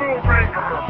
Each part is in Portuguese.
rule breaker.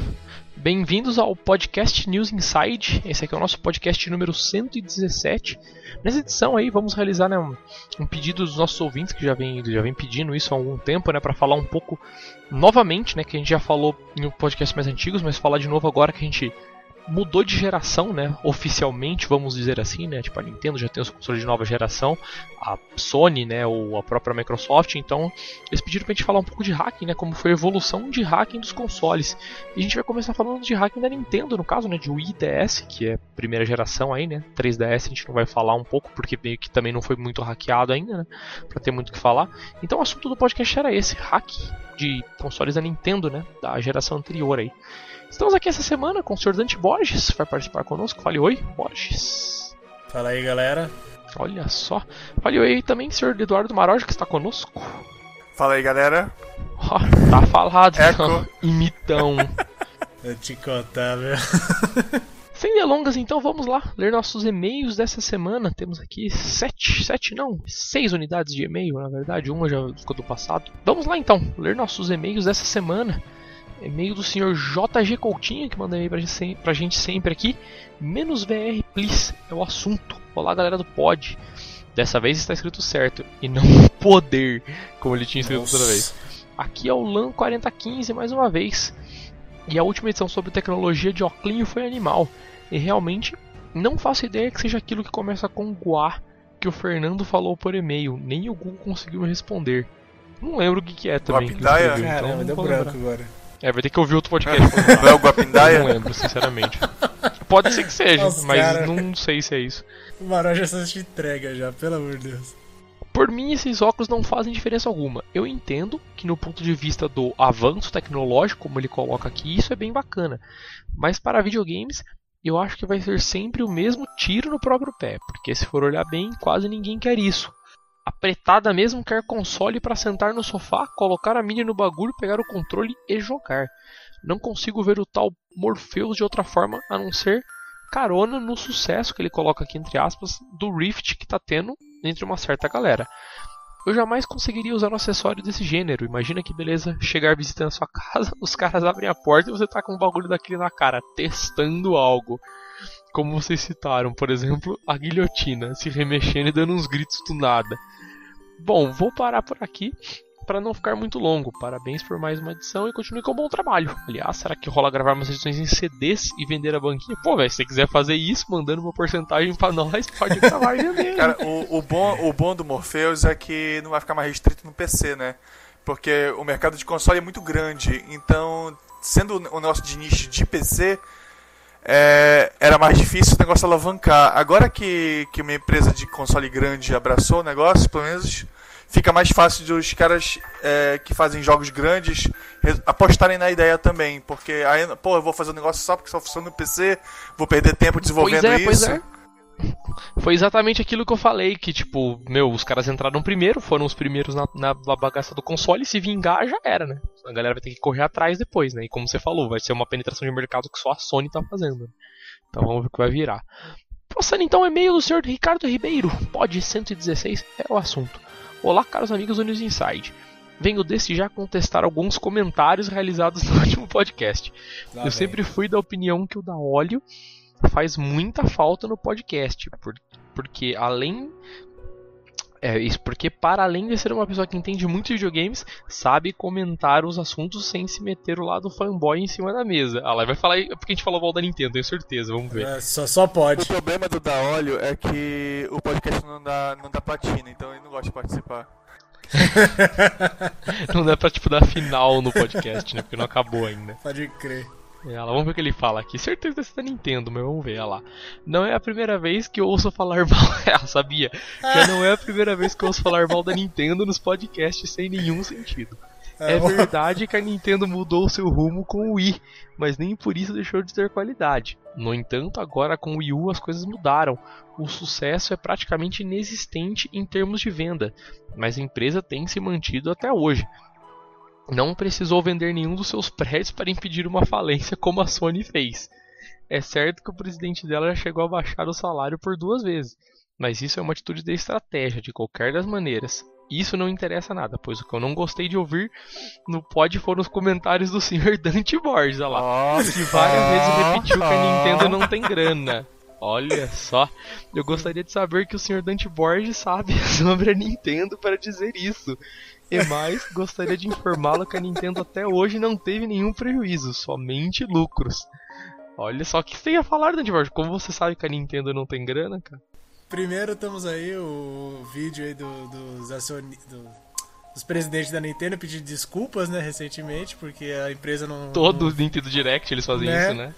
bem-vindos ao podcast News Inside. Esse aqui é o nosso podcast número 117. Nessa edição aí vamos realizar né, um, um, pedido dos nossos ouvintes que já vem, já vem pedindo isso há algum tempo, né, para falar um pouco novamente, né, que a gente já falou em podcasts mais antigos, mas falar de novo agora que a gente mudou de geração, né? Oficialmente, vamos dizer assim, né? Tipo, a Nintendo já tem os consoles de nova geração, a Sony, né? Ou a própria Microsoft. Então, eles pediram pra gente falar um pouco de hacking, né? Como foi a evolução de hacking dos consoles. E a gente vai começar falando de hacking da Nintendo, no caso, né? De Wii DS, que é primeira geração aí, né? 3DS a gente não vai falar um pouco, porque meio que também não foi muito hackeado ainda, né? Pra ter muito o que falar. Então, o assunto do podcast era esse: hack de consoles da Nintendo, né? Da geração anterior aí. Estamos aqui essa semana com o Sr. Dante Borges, vai participar conosco. Fale oi, Borges. Fala aí, galera. Olha só. Fale oi também, Sr. Eduardo Maroja, que está conosco. Fala aí, galera. Oh, tá falado, Eco. Então. Imitão. Eu te contar, meu. Sem delongas, então vamos lá ler nossos e-mails dessa semana. Temos aqui sete, sete não, seis unidades de e-mail, na verdade, uma já ficou do passado. Vamos lá então, ler nossos e-mails dessa semana. E-mail do senhor JG Coutinho, que manda e-mail pra gente, pra gente sempre aqui. Menos VR, please, é o assunto. Olá, galera do pod. Dessa vez está escrito certo, e não poder, como ele tinha escrito toda vez. Aqui é o LAN 4015 mais uma vez. E a última edição sobre tecnologia de Oclinho foi animal. E realmente não faço ideia que seja aquilo que começa com Guá que o Fernando falou por e-mail. Nem o Google conseguiu me responder. Não lembro o que, que é também. Guapindaia? Caramba, deu branco agora. É, vai ter que ouvir outro podcast. Não é o Guapindaia? Não lembro, sinceramente. Pode ser que seja, Nossa, mas cara. não sei se é isso. O Maró já se entrega já, pelo amor de Deus. Por mim, esses óculos não fazem diferença alguma. Eu entendo que, no ponto de vista do avanço tecnológico, como ele coloca aqui, isso é bem bacana. Mas para videogames, eu acho que vai ser sempre o mesmo tiro no próprio pé. Porque, se for olhar bem, quase ninguém quer isso. Apretada mesmo quer console para sentar no sofá, colocar a mídia no bagulho, pegar o controle e jogar. Não consigo ver o tal Morpheus de outra forma a não ser carona no sucesso que ele coloca aqui entre aspas do Rift que está tendo entre uma certa galera. Eu jamais conseguiria usar um acessório desse gênero. Imagina que beleza chegar visitando a sua casa, os caras abrem a porta e você tá com um bagulho daquele na cara, testando algo. Como vocês citaram, por exemplo, a guilhotina se remexendo e dando uns gritos do nada. Bom, vou parar por aqui para não ficar muito longo. Parabéns por mais uma edição e continue com um bom trabalho. Aliás, será que rola gravar umas edições em CDs e vender a banquinha? Pô, velho, se você quiser fazer isso, mandando uma porcentagem para nós, pode gravar e vender. Cara, o, o, bom, o bom do Morpheus é que não vai ficar mais restrito no PC, né? Porque o mercado de console é muito grande. Então, sendo o nosso de nicho de PC, é, era mais difícil o negócio alavancar. Agora que, que uma empresa de console grande abraçou o negócio, pelo menos fica mais fácil dos caras é, que fazem jogos grandes apostarem na ideia também. Porque aí, pô, eu vou fazer um negócio só porque só funciona no PC, vou perder tempo desenvolvendo pois é, isso. Pois é. Foi exatamente aquilo que eu falei, que tipo, meu, os caras entraram primeiro, foram os primeiros na, na, bagaça do console, se vingar já era, né? A galera vai ter que correr atrás depois, né? E como você falou, vai ser uma penetração de mercado que só a Sony tá fazendo. Então vamos ver o que vai virar. Passando então o e-mail do senhor Ricardo Ribeiro, pod 116 é o assunto. Olá, caros amigos do News Inside. Venho desse já contestar alguns comentários realizados no último podcast. Lá eu bem. sempre fui da opinião que o da óleo faz muita falta no podcast, por, porque além É isso, porque para além de ser uma pessoa que entende muito de videogames, sabe comentar os assuntos sem se meter o lado fanboy em cima da mesa. Ah lá, vai falar porque a gente falou mal da Nintendo, tenho certeza, vamos ver. É, só, só pode. O problema do da óleo é que o podcast não dá, não dá platina, então ele não gosta de participar. não dá pra tipo dar final no podcast, né? Porque não acabou ainda. Pode crer. Ela, vamos ver o que ele fala aqui. Certeza que é da Nintendo, mas vamos ver. Olha lá. Não é a primeira vez que eu ouço falar mal. Ela sabia. Já não é a primeira vez que eu ouço falar mal da Nintendo nos podcasts sem nenhum sentido. É, é verdade que a Nintendo mudou seu rumo com o Wii, mas nem por isso deixou de ter qualidade. No entanto, agora com o Wii U as coisas mudaram. O sucesso é praticamente inexistente em termos de venda, mas a empresa tem se mantido até hoje não precisou vender nenhum dos seus prédios para impedir uma falência como a Sony fez. É certo que o presidente dela já chegou a baixar o salário por duas vezes, mas isso é uma atitude de estratégia, de qualquer das maneiras. Isso não interessa nada, pois o que eu não gostei de ouvir no pod foram os comentários do Sr. Dante Borges, olha lá, que várias vezes repetiu que a Nintendo não tem grana. Olha só, eu gostaria de saber que o Sr. Dante Borges sabe sobre a Nintendo para dizer isso. E mais, gostaria de informá-lo que a Nintendo até hoje não teve nenhum prejuízo, somente lucros. Olha só o que você ia falar, Dandivar. Como você sabe que a Nintendo não tem grana, cara? Primeiro temos aí o vídeo aí do, dos acionistas. Do, dos presidentes da Nintendo pedindo desculpas, né, recentemente, porque a empresa não. Todo não... Nintendo Direct eles fazem né? isso, né?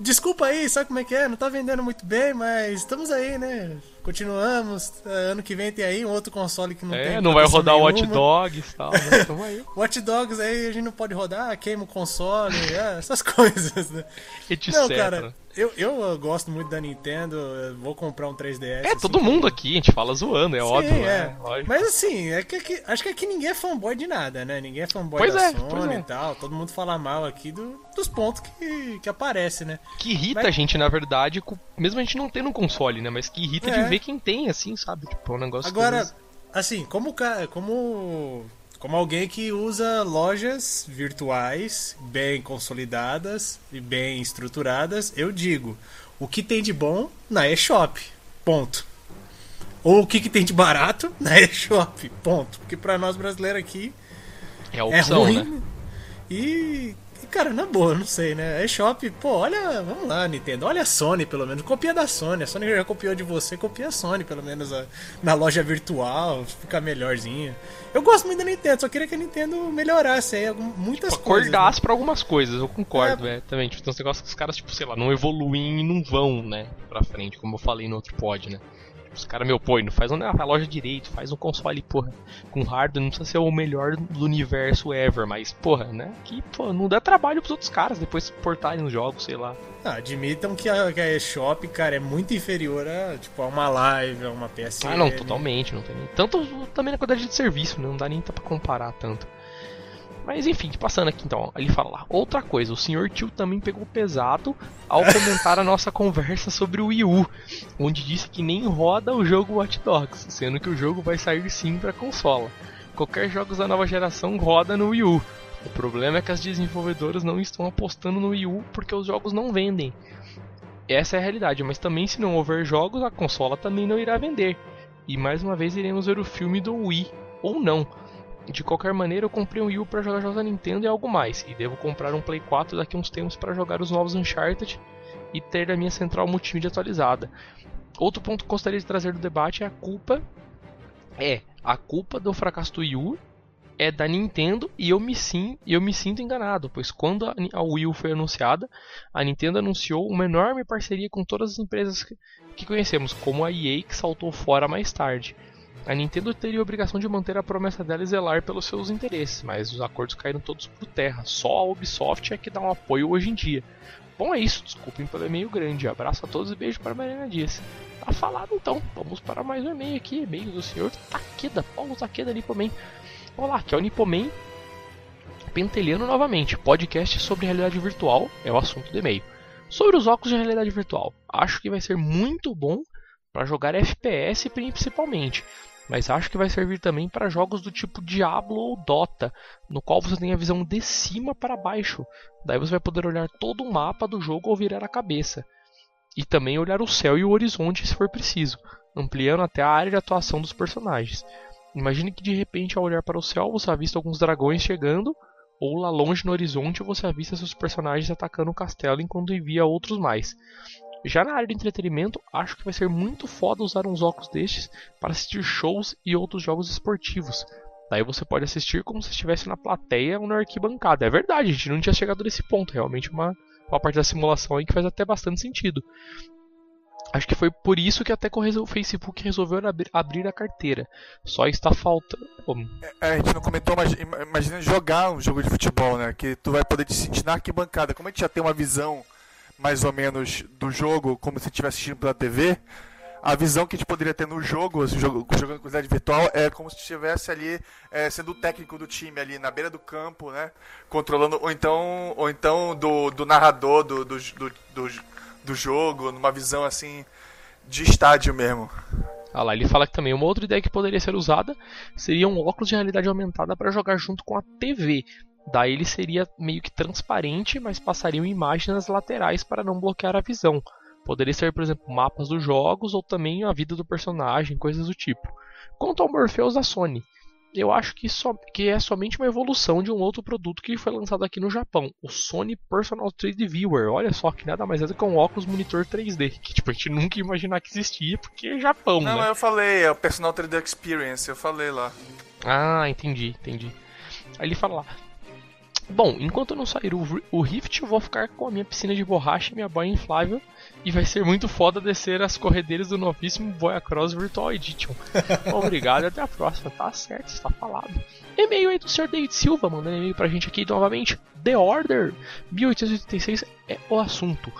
Desculpa aí, sabe como é que é? Não tá vendendo muito bem, mas estamos aí, né? Continuamos. É, ano que vem tem aí um outro console que não é, tem. É, não vai rodar o Watch Dogs e tal, mas aí. Watch Dogs aí a gente não pode rodar, queima o console, é, essas coisas, né? Etc. Não, cara, eu, eu gosto muito da Nintendo, vou comprar um 3DS. É, assim, todo mundo aqui, a gente fala zoando, é Sim, óbvio, é. Né? Mas assim, é que, que, acho que aqui ninguém é fanboy de nada, né? Ninguém é fanboy pois da é, Sony é. e tal. Todo mundo fala mal aqui do, dos pontos que, que aparece, né? Que irrita Mas... a gente, na verdade, mesmo a gente não tendo um console, né? Mas que irrita é. de ver quem tem, assim, sabe? Tipo, é um negócio Agora, que... assim, como, como como alguém que usa lojas virtuais bem consolidadas e bem estruturadas, eu digo: o que tem de bom na eShop. Ponto. Ou o que, que tem de barato na eShop. Ponto. Porque para nós brasileiros aqui é, opção, é ruim. Né? E cara, na boa, não sei, né? eShop, pô, olha, vamos lá, Nintendo, olha a Sony, pelo menos, copia da Sony. A Sony já copiou de você, copia a Sony, pelo menos a, na loja virtual, fica melhorzinha. Eu gosto muito da Nintendo, só queria que a Nintendo melhorasse aí muitas tipo, coisas. Acordasse né? pra algumas coisas, eu concordo, é, é também. Tipo, tem uns negócios que os caras, tipo, sei lá, não evoluem e não vão, né, pra frente, como eu falei no outro pod, né? Os caras, meu, pô, não faz uma loja direito, faz um console, porra, com hardware, não precisa ser o melhor do universo ever, mas, porra, né? Que, pô, não dá trabalho pros outros caras depois portarem os jogos, sei lá. Ah, admitam que a, que a eShop, cara, é muito inferior a, tipo, a uma live, a uma PSN. Ah, não, totalmente, não tem nem. Tanto também na quantidade de serviço, né? Não dá nem pra comparar tanto. Mas enfim, passando aqui então, ele fala lá. Outra coisa, o Sr. Tio também pegou pesado ao comentar a nossa conversa sobre o Wii U, onde disse que nem roda o jogo Watch Dogs, sendo que o jogo vai sair sim para consola. Qualquer jogos da nova geração roda no Wii U. O problema é que as desenvolvedoras não estão apostando no Wii U porque os jogos não vendem. Essa é a realidade, mas também se não houver jogos, a consola também não irá vender. E mais uma vez iremos ver o filme do Wii, ou não. De qualquer maneira, eu comprei um Wii U para jogar jogos da Nintendo e algo mais, e devo comprar um Play 4 daqui uns tempos para jogar os novos Uncharted e ter a minha central multimídia atualizada. Outro ponto que gostaria de trazer do debate é a culpa é a culpa do fracasso do Wii U é da Nintendo e eu me, sim, eu me sinto enganado, pois quando a, Wii U foi anunciada, a Nintendo anunciou uma enorme parceria com todas as empresas que conhecemos, como a EA que saltou fora mais tarde. A Nintendo teria a obrigação de manter a promessa dela e zelar pelos seus interesses, mas os acordos caíram todos por terra. Só a Ubisoft é que dá um apoio hoje em dia. Bom, é isso. Desculpem pelo e-mail grande. Abraço a todos e beijo para Mariana Dias. Tá falado então. Vamos para mais um e-mail aqui. E-mail do senhor Takeda. Paulo Takeda Nipomen. Olá, aqui é o Nipomen. Pentelhando novamente. Podcast sobre realidade virtual é o assunto do e-mail. Sobre os óculos de realidade virtual. Acho que vai ser muito bom para jogar FPS principalmente mas acho que vai servir também para jogos do tipo Diablo ou Dota, no qual você tem a visão de cima para baixo. Daí você vai poder olhar todo o mapa do jogo ou virar a cabeça. E também olhar o céu e o horizonte se for preciso. ampliando até a área de atuação dos personagens. Imagine que de repente, ao olhar para o céu, você avista alguns dragões chegando, ou lá longe no horizonte você avista seus personagens atacando o castelo enquanto envia outros mais. Já na área de entretenimento, acho que vai ser muito foda usar uns óculos destes para assistir shows e outros jogos esportivos. Daí você pode assistir como se estivesse na plateia ou na arquibancada. É verdade, a gente não tinha chegado nesse ponto. Realmente uma, uma parte da simulação aí que faz até bastante sentido. Acho que foi por isso que até o Facebook resolveu abrir a carteira. Só está faltando. É, a gente não comentou, mas imagina jogar um jogo de futebol, né? Que tu vai poder te sentir na arquibancada. Como a gente já tem uma visão mais ou menos do jogo, como se estivesse assistindo pela TV, a visão que a gente poderia ter no jogo, jogando com realidade virtual, é como se estivesse ali é, sendo o técnico do time ali na beira do campo, né? Controlando, ou então, ou então do, do narrador do, do, do, do, do jogo, numa visão assim de estádio mesmo. Ah lá, ele fala que também uma outra ideia que poderia ser usada seria um óculos de realidade aumentada para jogar junto com a TV. Daí ele seria meio que transparente, mas passariam imagens nas laterais para não bloquear a visão. Poderia ser, por exemplo, mapas dos jogos ou também a vida do personagem, coisas do tipo. Quanto ao Morpheus da Sony, eu acho que, so, que é somente uma evolução de um outro produto que foi lançado aqui no Japão, o Sony Personal 3D Viewer. Olha só que nada mais é do que um óculos monitor 3D, que tipo, a gente nunca ia imaginar que existia, porque é Japão, Não, né? eu falei, é o Personal 3D Experience, eu falei lá. Ah, entendi, entendi. Aí ele fala lá, Bom, enquanto não sair o, o Rift, eu vou ficar com a minha piscina de borracha e minha boia inflável. E vai ser muito foda descer as corredeiras do novíssimo Boia Cross Virtual Edition. Obrigado e até a próxima. Tá certo, está falado. E-mail aí do Sr. David Silva, mandando e-mail pra gente aqui novamente. The Order 1886 é o assunto.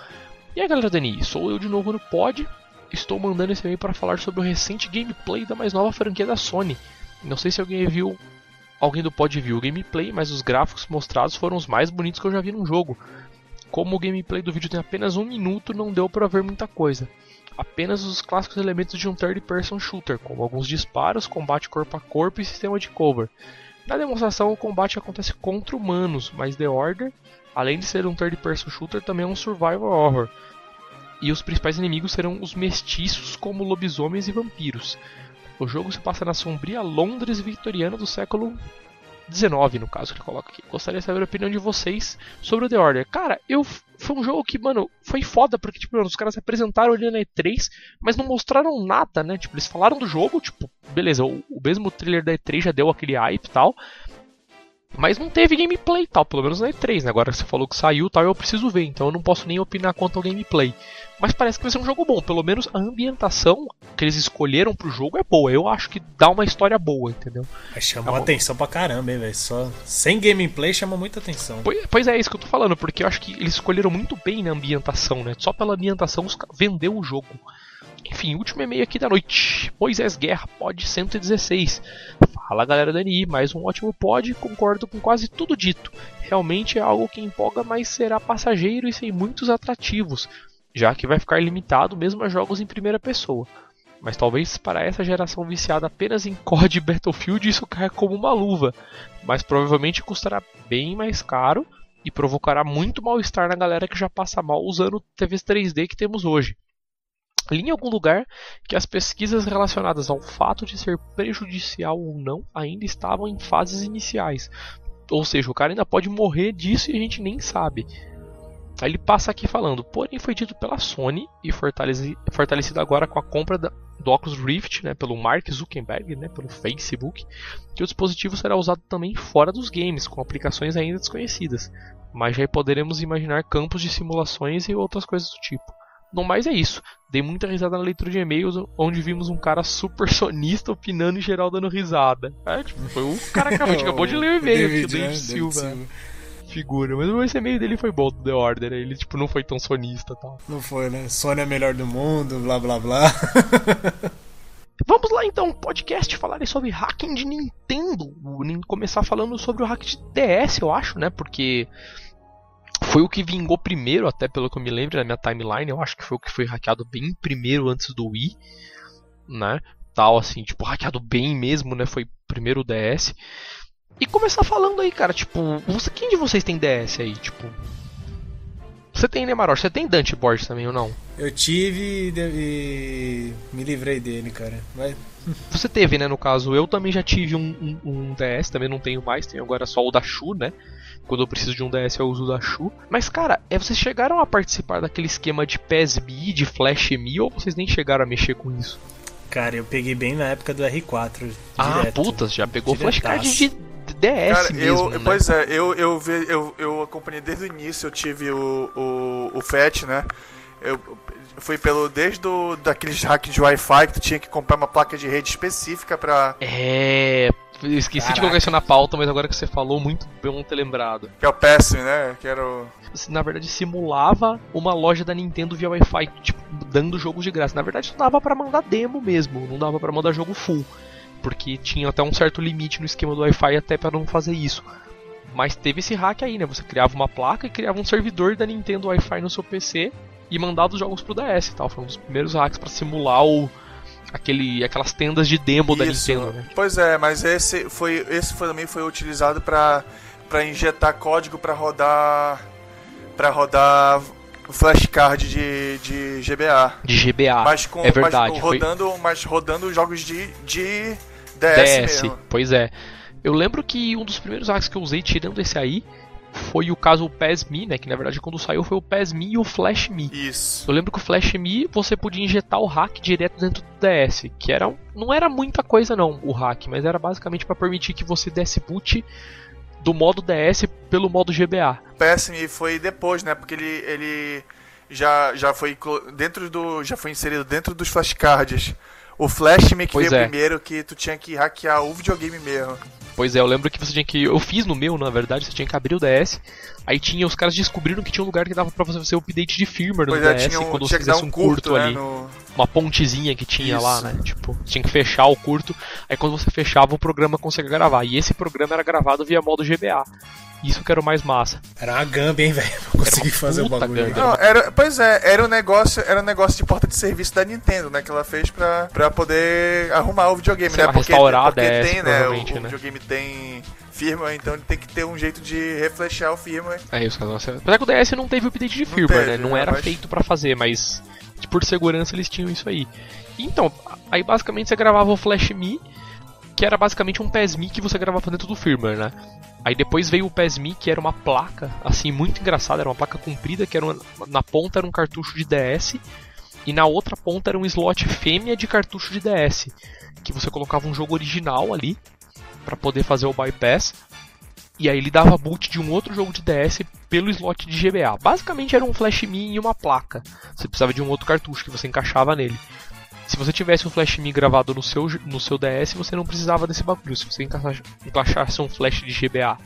E aí galera Dani, sou eu de novo no pod. Estou mandando esse e-mail para falar sobre o recente gameplay da mais nova franquia da Sony. Não sei se alguém viu alguém do pod viu o gameplay, mas os gráficos mostrados foram os mais bonitos que eu já vi num jogo. Como o gameplay do vídeo tem apenas um minuto, não deu para ver muita coisa. Apenas os clássicos elementos de um third-person shooter, como alguns disparos, combate corpo a corpo e sistema de cover. Na demonstração, o combate acontece contra humanos, mas The Order, além de ser um third-person shooter, também é um survival horror. E os principais inimigos serão os mestiços, como lobisomens e vampiros. O jogo se passa na sombria Londres vitoriana do século 19, no caso que ele coloca aqui. Gostaria de saber a opinião de vocês sobre o The Order. Cara, eu foi um jogo que, mano, foi foda porque tipo, mano, os caras se apresentaram ali na E3, mas não mostraram nada, né? Tipo, eles falaram do jogo, tipo, beleza, o, o mesmo trailer da E3 já deu aquele hype e tal, mas não teve gameplay tal, pelo menos na E3, né? Agora você falou que saiu tal, eu preciso ver, então eu não posso nem opinar quanto ao gameplay. Mas parece que vai ser um jogo bom, pelo menos a ambientação que eles escolheram pro jogo é boa. Eu acho que dá uma história boa, entendeu? Mas chamou tá atenção pra caramba, hein, velho? Só sem gameplay chamou muita atenção. Pois, pois, é, isso que eu tô falando, porque eu acho que eles escolheram muito bem na ambientação, né? Só pela ambientação vendeu o jogo. Enfim, último e-mail aqui da noite. Moisés Guerra, pod 116. Fala galera da NI, mais um ótimo pod, concordo com quase tudo dito. Realmente é algo que empolga, mas será passageiro e sem muitos atrativos, já que vai ficar limitado mesmo a jogos em primeira pessoa. Mas talvez para essa geração viciada apenas em COD e Battlefield isso caia como uma luva, mas provavelmente custará bem mais caro e provocará muito mal-estar na galera que já passa mal usando TVs 3D que temos hoje. Li em algum lugar que as pesquisas relacionadas ao fato de ser prejudicial ou não ainda estavam em fases iniciais. Ou seja, o cara ainda pode morrer disso e a gente nem sabe. Aí ele passa aqui falando, porém foi dito pela Sony e fortalecido agora com a compra do Oculus Rift né, pelo Mark Zuckerberg, né, pelo Facebook, que o dispositivo será usado também fora dos games, com aplicações ainda desconhecidas. Mas já poderemos imaginar campos de simulações e outras coisas do tipo. No mais é isso. Dei muita risada na leitura de e-mails, onde vimos um cara super sonista opinando e geral dando risada. É, tipo, foi o cara que acabou de ler o e-mail aqui, o David, né? Silva. David Silva. Figura, mas esse e-mail dele foi bom do The Order, ele tipo não foi tão sonista tal. Não foi, né? Sony é melhor do mundo, blá blá blá. Vamos lá então, podcast falar sobre hacking de Nintendo. Começar falando sobre o hack de DS, eu acho, né? Porque foi o que vingou primeiro, até pelo que eu me lembro na minha timeline. Eu acho que foi o que foi hackeado bem primeiro antes do Wii, né? Tal assim, tipo, hackeado bem mesmo, né? Foi primeiro o DS. E começar falando aí, cara, tipo, você, quem de vocês tem DS aí, tipo? Você tem, né, Marocha? Você tem Dante Borges também ou não? Eu tive e, me livrei dele, cara. Mas... Você teve, né, no caso. Eu também já tive um, um, um, DS, também não tenho mais, tenho agora só o da Shu, né? Quando eu preciso de um DS eu uso o da Shu. Mas, cara, é, vocês chegaram a participar daquele esquema de PES-B, de Flash-Me, ou vocês nem chegaram a mexer com isso? Cara, eu peguei bem na época do R4. Ah, direto, putas, já pegou flashcard de DS Cara, mesmo, eu, né? Pois é, eu, eu, eu, eu acompanhei desde o início, eu tive o, o, o FAT, né? Eu fui pelo desde do, daqueles hacks de Wi-Fi que tu tinha que comprar uma placa de rede específica pra. É. Esqueci Caraca. de colocar isso na pauta, mas agora que você falou, muito bom ter lembrado. Que é o péssimo, né? Que era o. Na verdade, simulava uma loja da Nintendo via Wi-Fi, tipo, dando jogos de graça. Na verdade, não dava para mandar demo mesmo, não dava para mandar jogo full porque tinha até um certo limite no esquema do Wi-Fi até para não fazer isso. Mas teve esse hack aí, né? Você criava uma placa e criava um servidor da Nintendo Wi-Fi no seu PC e mandava os jogos pro DS e tal. Foi um dos primeiros hacks para simular o aquele aquelas tendas de demo Isso. da Nintendo, né? Pois é, mas esse foi esse foi, também foi utilizado para para injetar código para rodar para rodar flashcard de, de GBA. De GBA. Mas com, é verdade. Mas rodando, foi... mas rodando jogos de, de DS, DS mesmo. Pois é. Eu lembro que um dos primeiros hacks que eu usei, tirando esse aí, foi o caso o PES-Me, né? Que na verdade quando saiu foi o PES-Me e o Flash-Me. Isso. Eu lembro que o Flash-Me você podia injetar o hack direto dentro do DS, que era não era muita coisa não, o hack, mas era basicamente para permitir que você desse boot do modo DS pelo modo GBA. O PES-Me foi depois, né? Porque ele, ele já, já foi dentro do já foi inserido dentro dos flashcards. O Flash meio que pois veio é. primeiro que tu tinha que hackear o videogame mesmo. Pois é, eu lembro que você tinha que. Eu fiz no meu, na verdade, você tinha que abrir o DS. Aí tinha, os caras descobriram que tinha um lugar que dava pra você fazer o update de firmware no pois DS é, um, quando você fizesse um, um curto, curto né, ali. No... Uma pontezinha que tinha Isso. lá, né? Tipo, tinha que fechar o curto. Aí quando você fechava, o programa conseguia gravar. E esse programa era gravado via modo GBA. Isso que era o mais massa. Era uma gamba, hein, velho? Pra conseguir fazer o bagulho. Não, era, pois é, era um negócio, era um negócio de porta de serviço da Nintendo, né? Que ela fez pra, pra poder arrumar o videogame, Sei né? porque, porque é tem, né? O, o né? videogame tem firmware, então ele tem que ter um jeito de reflexar o firmware. É isso, nossa. Apesar que o DS não teve update de firmware, né? Não era mas... feito para fazer, mas por segurança eles tinham isso aí. Então, aí basicamente você gravava o Flash Me, que era basicamente um PESMI que você gravava dentro do firmware, né? Aí depois veio o PESMI, que era uma placa, assim, muito engraçada, era uma placa comprida, que era uma, na ponta era um cartucho de DS, e na outra ponta era um slot fêmea de cartucho de DS, que você colocava um jogo original ali, para poder fazer o bypass, e aí ele dava boot de um outro jogo de DS pelo slot de GBA. Basicamente era um flash ME e uma placa. Você precisava de um outro cartucho que você encaixava nele. Se você tivesse um Flash Me gravado no seu, no seu DS, você não precisava desse bagulho. Se você encaixasse um flash de GBA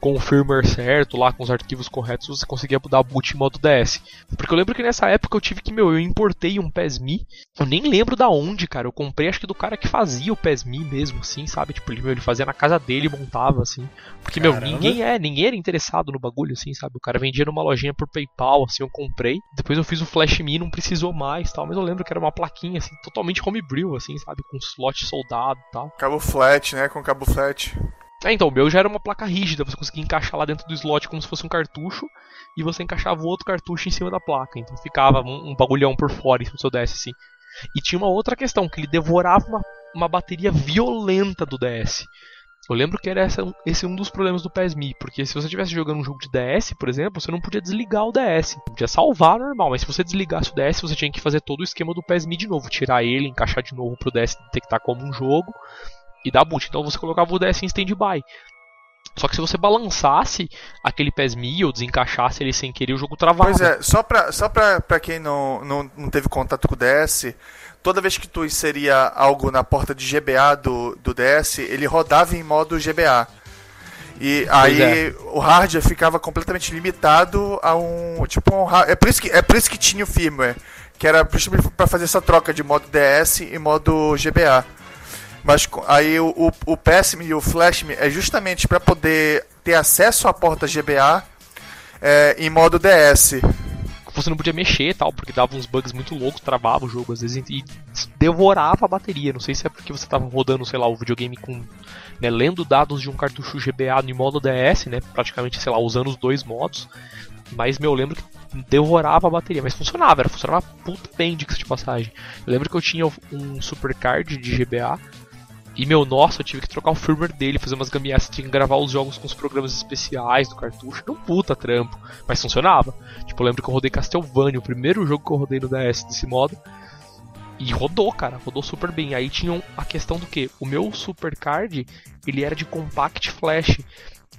com o firmware certo, lá com os arquivos corretos, você conseguia mudar boot em modo DS. Porque eu lembro que nessa época eu tive que, meu, eu importei um PESMI, eu nem lembro da onde, cara, eu comprei acho que do cara que fazia o PESMI mesmo, assim, sabe? Tipo, ele, ele fazia na casa dele e montava, assim. Porque, Caramba. meu, ninguém é, ninguém era interessado no bagulho, assim, sabe? O cara vendia numa lojinha por PayPal, assim, eu comprei. Depois eu fiz o Flash Me, não precisou mais, tal, mas eu lembro que era uma plaquinha, assim, totalmente homebrew, assim, sabe? Com slot soldado e tal. Cabo flat, né? Com cabo flat. É, então, o meu já era uma placa rígida, você conseguia encaixar lá dentro do slot como se fosse um cartucho, e você encaixava outro cartucho em cima da placa, então ficava um, um bagulhão por fora se seu DS assim. E tinha uma outra questão, que ele devorava uma, uma bateria violenta do DS. Eu lembro que era essa, esse um dos problemas do PSMI, porque se você estivesse jogando um jogo de DS, por exemplo, você não podia desligar o DS. Podia salvar normal, mas se você desligasse o DS, você tinha que fazer todo o esquema do PSMI de novo, tirar ele, encaixar de novo para o DS detectar como um jogo e dar boot. Então você colocava o DS em standby. Só que se você balançasse aquele PESMI ou desencaixasse ele sem querer, o jogo travava. Pois é, só pra, só pra, pra quem não, não, não teve contato com o DS, toda vez que tu inseria algo na porta de GBA do, do DS, ele rodava em modo GBA. E aí é. o hardware ficava completamente limitado a um. Tipo um é por isso que É por isso que tinha o firmware. Que era para fazer essa troca de modo DS e modo GBA. Mas aí o, o, o PSM e o FlashMe é justamente para poder ter acesso à porta GBA é, em modo DS. Você não podia mexer tal, porque dava uns bugs muito loucos, travava o jogo às vezes e devorava a bateria. Não sei se é porque você estava rodando, sei lá, o videogame com. Né, lendo dados de um cartucho GBA em modo DS, né? Praticamente, sei lá, usando os dois modos Mas, meu, eu lembro que devorava a bateria, mas funcionava, era funcionava puta bem, de passagem. Eu lembro que eu tinha um supercard de GBA e meu, nossa, eu tive que trocar o firmware dele, fazer umas gambiarras, tinha que gravar os jogos com os programas especiais do cartucho, não puta trampo, mas funcionava. Tipo, eu lembro que eu rodei Castlevania, o primeiro jogo que eu rodei no DS desse modo, e rodou, cara, rodou super bem. Aí tinham a questão do que? O meu supercard, ele era de compact flash.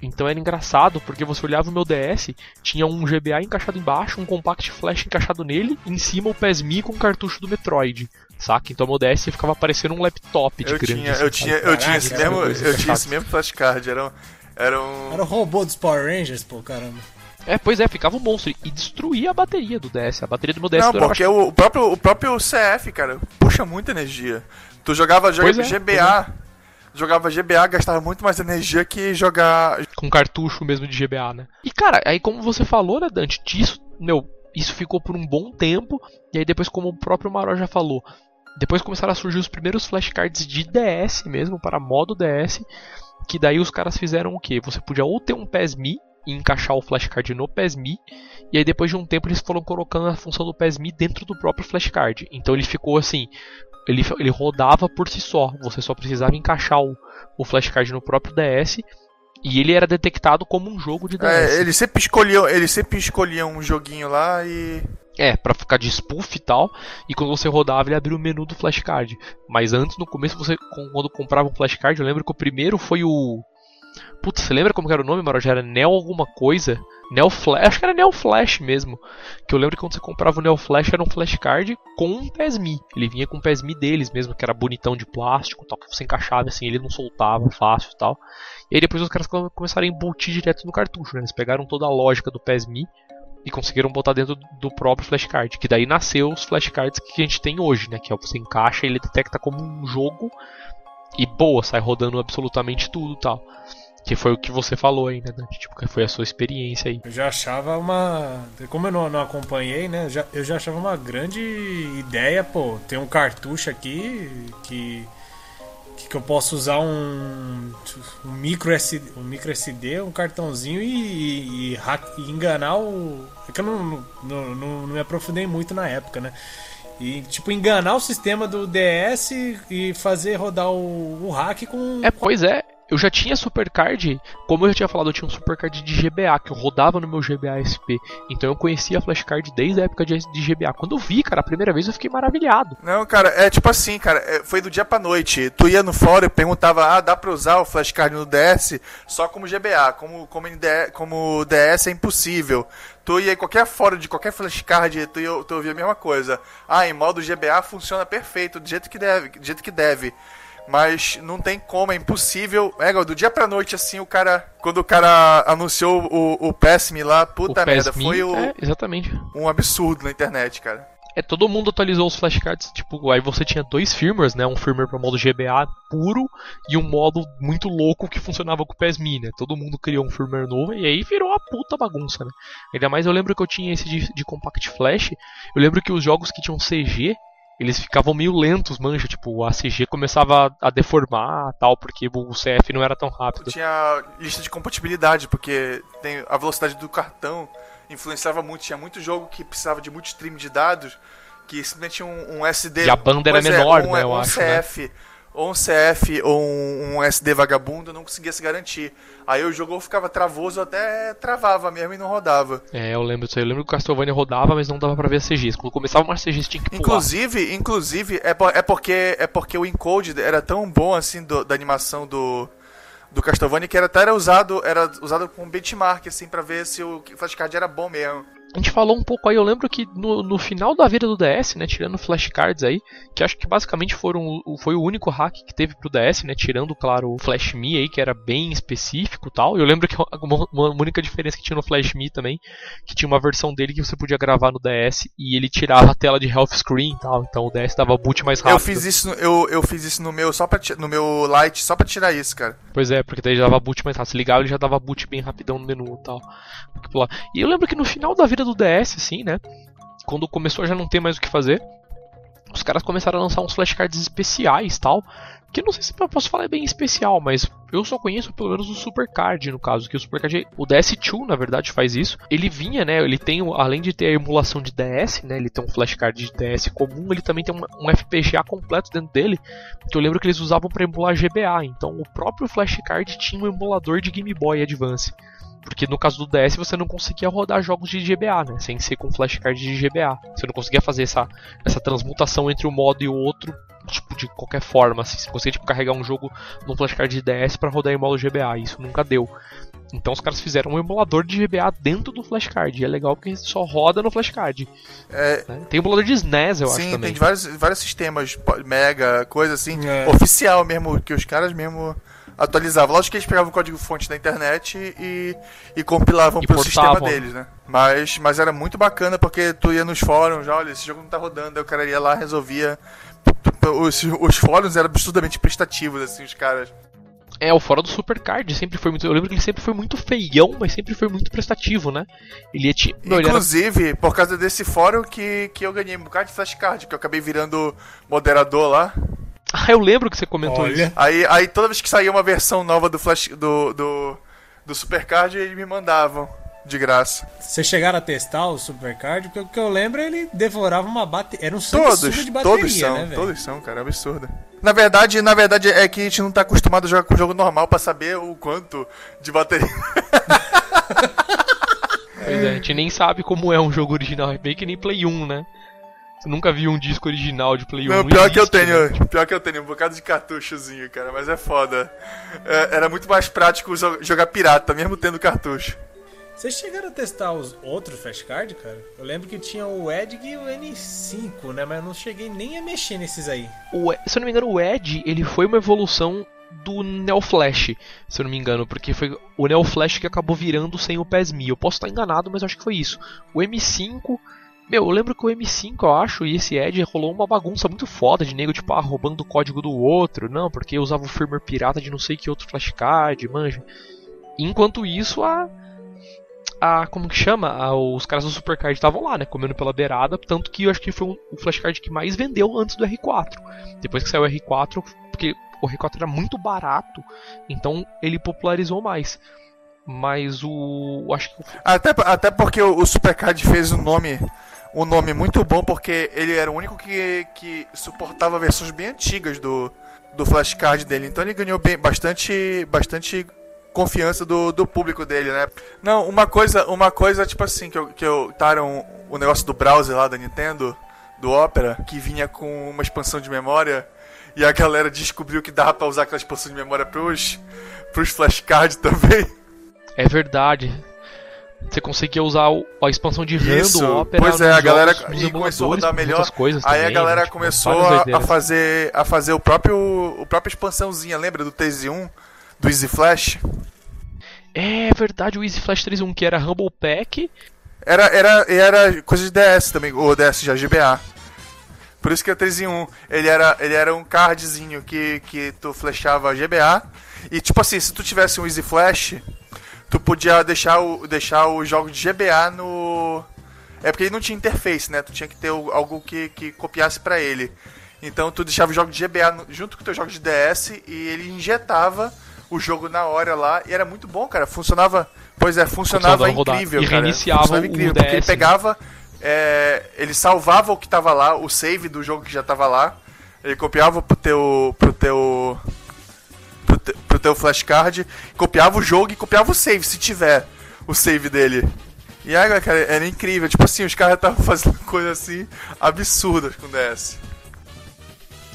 Então era engraçado, porque você olhava o meu DS, tinha um GBA encaixado embaixo, um compact flash encaixado nele, e em cima o PESMI com o cartucho do Metroid. Saca? Então o meu DS ficava parecendo um laptop de eu grande. Tinha, eu, tinha, eu tinha esse mesmo, eu tinha esse mesmo flashcard, era um, era um... Era o robô dos Power Rangers, pô, caramba. É, pois é, ficava um monstro e destruía a bateria do DS. A bateria do meu DS Não, porque o, o, próprio, o próprio CF, cara, puxa muita energia. Tu jogava jogo é, GBA, é. jogava GBA, gastava muito mais energia que jogar. Com cartucho mesmo de GBA, né? E cara, aí como você falou, né, Dante, disso, meu, isso ficou por um bom tempo. E aí depois, como o próprio Maró já falou, depois começaram a surgir os primeiros flashcards de DS mesmo, para modo DS. Que daí os caras fizeram o que? Você podia ou ter um PESMI e encaixar o flashcard no PESMI. E aí depois de um tempo eles foram colocando a função do PESMI dentro do próprio flashcard. Então ele ficou assim, ele, ele rodava por si só. Você só precisava encaixar o, o flashcard no próprio DS e ele era detectado como um jogo de DS. É, ele sempre escolhia, ele sempre escolhia um joguinho lá e é, pra ficar de spoof e tal. E quando você rodava, ele abria o menu do flashcard. Mas antes, no começo, você quando comprava um flashcard, eu lembro que o primeiro foi o. Putz, você lembra como era o nome, Maro? Já era Neo alguma coisa? Neo Flash, acho que era Neo Flash mesmo. Que eu lembro que quando você comprava o Neo Flash era um flashcard com um PESMI. Ele vinha com o PESMI deles mesmo, que era bonitão de plástico, tal, que você encaixava assim, ele não soltava fácil e tal. E aí depois os caras começaram a embutir direto no cartucho, né? Eles pegaram toda a lógica do PESMI e conseguiram botar dentro do próprio flashcard, que daí nasceu os flashcards que a gente tem hoje, né? Que é você encaixa e ele detecta como um jogo e boa, sai rodando absolutamente tudo, tal. Que foi o que você falou aí, né? Tipo, que foi a sua experiência aí. Eu já achava uma. Como eu não, não acompanhei, né? Já, eu já achava uma grande ideia, pô, ter um cartucho aqui que que eu posso usar um, um, micro SD, um micro SD, um cartãozinho e, e, e, enganar o. É que eu não, não, não, não, me aprofundei muito na época, né? E, tipo, enganar o sistema do DS e fazer rodar o, o hack com. É, pois é eu já tinha Supercard, como eu já tinha falado, eu tinha um Supercard de GBA, que eu rodava no meu GBA SP. Então eu conhecia a flashcard desde a época de, de GBA. Quando eu vi, cara, a primeira vez eu fiquei maravilhado. Não, cara, é tipo assim, cara, é, foi do dia pra noite. Tu ia no fórum e perguntava, ah, dá pra usar o flashcard no DS só como GBA, como, como, como DS é impossível tu ia em qualquer fórum de qualquer flashcard, tu, tu ouvia a mesma coisa. Ah, em modo GBA funciona perfeito, do jeito que deve, do jeito que deve. Mas não tem como, é impossível. É, do dia pra noite, assim, o cara. Quando o cara anunciou o, o PESME lá, puta o merda, foi o, é, exatamente. um absurdo na internet, cara. É, todo mundo atualizou os flashcards, tipo, aí você tinha dois firmwares, né? Um firmware para modo GBA puro e um modo muito louco que funcionava com o PESMI, né? Todo mundo criou um firmware novo e aí virou a puta bagunça, né? Ainda mais eu lembro que eu tinha esse de, de Compact Flash, eu lembro que os jogos que tinham CG, eles ficavam meio lentos, manja, tipo, a CG começava a deformar tal, porque o CF não era tão rápido. Tinha lista de compatibilidade, porque tem a velocidade do cartão influenciava muito, tinha muito jogo que precisava de muito stream de dados, que simplesmente um, um SD. E a banda era é, menor, um, né, eu um acho. CF, né? Ou um CF ou um, um, SD vagabundo não conseguia se garantir. Aí o jogo ficava travoso, até travava mesmo e não rodava. É, eu lembro disso aí. Eu lembro que o Castlevania rodava, mas não dava pra ver as CGs. Quando começava uma CGs tinha que pular. Inclusive, inclusive é, é, porque, é porque o encode era tão bom assim do, da animação do, do Castlevania que era, até era usado, era usado como benchmark assim para ver se o flashcard era bom mesmo a gente falou um pouco aí, eu lembro que no, no final da vida do DS, né, tirando flashcards aí, que acho que basicamente foram, foi o único hack que teve pro DS, né, tirando, claro, o Flash Me aí, que era bem específico tal. Eu lembro que uma, uma única diferença que tinha no Flash Me também, que tinha uma versão dele que você podia gravar no DS e ele tirava a tela de health screen tal, então o DS dava boot mais rápido. Eu fiz isso, eu, eu fiz isso no meu só pra, no meu Lite só pra tirar isso, cara. Pois é, porque daí já dava boot mais rápido. Se ligava, ele já dava boot bem rapidão no menu e tal. E eu lembro que no final da vida do DS, assim, né? Quando começou a já não ter mais o que fazer, os caras começaram a lançar uns flashcards especiais tal. Que não sei se eu posso falar é bem especial, mas eu só conheço pelo menos o Supercard, no caso, que o Supercard, o DS2, na verdade, faz isso. Ele vinha, né, ele tem, além de ter a emulação de DS, né, ele tem um flashcard de DS comum, ele também tem um, um FPGA completo dentro dele, que eu lembro que eles usavam para emular GBA. Então, o próprio flashcard tinha um emulador de Game Boy Advance. Porque no caso do DS você não conseguia rodar jogos de GBA, né? Sem ser com flashcard de GBA. Você não conseguia fazer essa, essa transmutação entre um modo e o outro, tipo, de qualquer forma. Assim. Você conseguia tipo, carregar um jogo num flashcard de DS para rodar em modo GBA. Isso nunca deu. Então os caras fizeram um emulador de GBA dentro do flashcard. E é legal porque só roda no flashcard. É... Né? Tem emulador de SNES, eu Sim, acho também. Sim, tem vários, vários sistemas, Mega, coisa assim, é. oficial mesmo, que os caras mesmo atualizava. Lógico que eles pegavam o código-fonte da internet e, e compilavam e pro portavam. sistema deles, né? Mas, mas era muito bacana porque tu ia nos fóruns, olha, esse jogo não tá rodando, aí o cara ia lá resolvia. Os, os fóruns eram absurdamente prestativos, assim, os caras. É, o fora do Supercard sempre foi muito. Eu lembro que ele sempre foi muito feião, mas sempre foi muito prestativo, né? Ele ia te... Não, Inclusive, era... por causa desse fórum que, que eu ganhei um bocado de flashcard, que eu acabei virando moderador lá. Ah, eu lembro que você comentou Olha. isso. Aí, aí toda vez que saía uma versão nova do Flash do, do, do Supercard, eles me mandavam. De graça. Vocês chegaram a testar o Supercard? Porque o que eu lembro ele devorava uma bateria. Era um todos, de bateria, todos são, né, Todos são, cara, é absurdo. Na verdade, na verdade é que a gente não tá acostumado a jogar com o jogo normal para saber o quanto de bateria. pois é, a gente nem sabe como é um jogo original, é bem que nem Play 1, né? Você nunca viu um disco original de Play 1? Não, pior existe, que eu tenho, né? pior que eu tenho, um bocado de cartuchozinho, cara, mas é foda. É, era muito mais prático jogar pirata, mesmo tendo cartucho. Vocês chegaram a testar os outros flashcards, cara? Eu lembro que tinha o Edge e o N5, né? Mas eu não cheguei nem a mexer nesses aí. O, se eu não me engano, o Edge, ele foi uma evolução do Neo Flash, se eu não me engano, porque foi o Neo Flash que acabou virando sem o PESMI. Eu posso estar enganado, mas acho que foi isso. O M5 meu, eu lembro que o M5, eu acho, e esse Edge rolou uma bagunça muito foda de nego, tipo, ah, roubando o código do outro. Não, porque usava o firmware pirata de não sei que outro flashcard, manja. Enquanto isso, a. A, como que chama? A, os caras do Supercard estavam lá, né? Comendo pela beirada. Tanto que eu acho que foi um, o flashcard que mais vendeu antes do R4. Depois que saiu o R4, porque o R4 era muito barato, então ele popularizou mais. Mas o. Acho que... até, até porque o, o Supercard fez o nome um nome muito bom porque ele era o único que, que suportava versões bem antigas do, do flashcard dele. Então ele ganhou bem, bastante, bastante confiança do, do público dele, né? Não, uma coisa, uma coisa tipo assim, que eu, que eu taram o negócio do browser lá da Nintendo, do Opera, que vinha com uma expansão de memória, e a galera descobriu que dava para usar aquela expansão de memória pros, pros flashcards também. É verdade. Você conseguia usar a expansão de RAM Isso. do Opera Pois é, a galera e começou a rodar melhor. Coisas aí também, a galera tipo, começou a, a, fazer a fazer o próprio o próprio expansãozinha, lembra do TZ1 do Easy Flash? É verdade, o Easy Flash 3.1 que era Rumble Pack. Era era era coisa de DS também, o DS já GBA. Por isso que é 3 em 1. Ele era, ele era um cardzinho que, que tu flashava GBA. E tipo assim, se tu tivesse um Easy Flash, tu podia deixar o, deixar o jogo de GBA no. É porque ele não tinha interface, né? Tu tinha que ter algo que, que copiasse para ele. Então tu deixava o jogo de GBA no, junto com o teu jogo de DS e ele injetava o jogo na hora lá e era muito bom, cara. Funcionava. Pois é, funcionava incrível, e cara. Reiniciava funcionava incrível, o porque DS, ele pegava. É, ele salvava o que tava lá, o save do jogo que já tava lá. Ele copiava pro teu. pro teu pro, te, pro teu flashcard, copiava o jogo e copiava o save, se tiver o save dele. E aí, cara, era incrível. Tipo assim, os caras estavam fazendo coisas assim absurdas com o DS.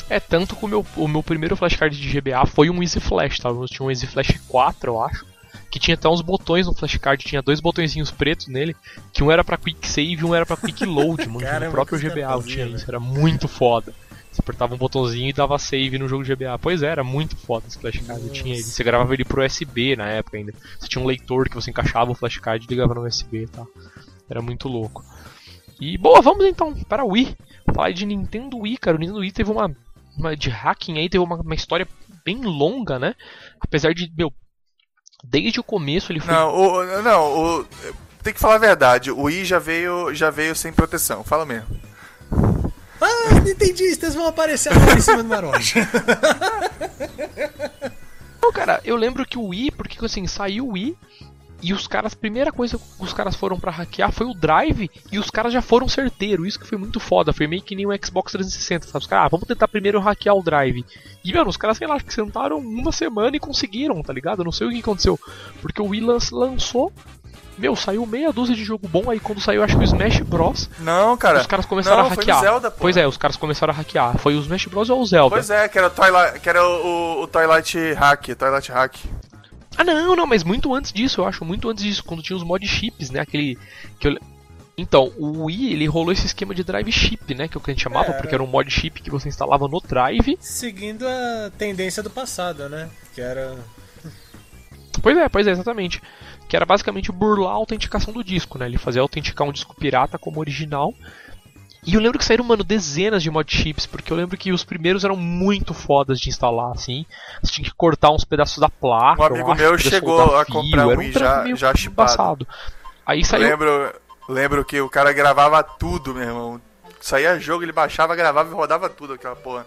É, tanto que o meu, o meu primeiro flashcard de GBA foi um Easy Flash, tá? Eu tinha um Easy Flash 4, eu acho. Que tinha até uns botões no flashcard, tinha dois botõezinhos pretos nele, que um era pra Quick Save e um era pra Quick Load, mano. Caramba, no próprio GBA tinha isso, era muito foda. Você apertava um botãozinho e dava save no jogo de GBA. Pois é, era muito foda esse flashcard. Eu tinha ele. Você gravava ele pro USB na época ainda. Você tinha um leitor que você encaixava o flashcard e ligava no USB e tal. Era muito louco. E boa, vamos então para o Wii. Falar de Nintendo Wii, cara. O Nintendo Wii teve uma, uma de hacking aí, teve uma, uma história bem longa, né? Apesar de, meu, desde o começo ele foi. Não, o, não, o, tem que falar a verdade. O Wii já veio, já veio sem proteção. Fala mesmo. Ah, nintendistas vão aparecer agora em cima do Maroja. Não, cara, eu lembro que o Wii, porque assim, saiu o Wii e os caras, primeira coisa que os caras foram para hackear foi o Drive e os caras já foram certeiro. Isso que foi muito foda. Foi meio que nem o Xbox 360, sabe? Os caras, ah, vamos tentar primeiro hackear o Drive. E, mano, os caras, sei lá, que sentaram uma semana e conseguiram, tá ligado? Eu não sei o que aconteceu. Porque o Wii lançou meu, saiu meia dúzia de jogo bom, aí quando saiu acho que o Smash Bros. Não, cara. Os caras começaram não, a hackear. Foi Zelda, pô. Pois é, os caras começaram a hackear. Foi o Smash Bros ou o Zelda? Pois é, que era o Twilight, que era o, o Twilight Hack, Twilight Hack. Ah, não, não, mas muito antes disso, eu acho, muito antes disso, quando tinha os mod chips, né? Aquele. Que eu... Então, o Wii, ele rolou esse esquema de drive chip, né? Que é o que a gente chamava, é, porque era um mod chip que você instalava no drive. Seguindo a tendência do passado, né? Que era. Pois é, pois é, exatamente. Que era basicamente burlar a autenticação do disco, né? Ele fazia autenticar um disco pirata como original. E eu lembro que saíram, mano, dezenas de mod chips, porque eu lembro que os primeiros eram muito fodas de instalar, assim. Você tinha que cortar uns pedaços da placa. Um amigo meu chegou a comprar um, um já, já chipado. Aí saiu. Lembro, lembro que o cara gravava tudo, meu irmão. Saía jogo, ele baixava, gravava e rodava tudo aquela porra.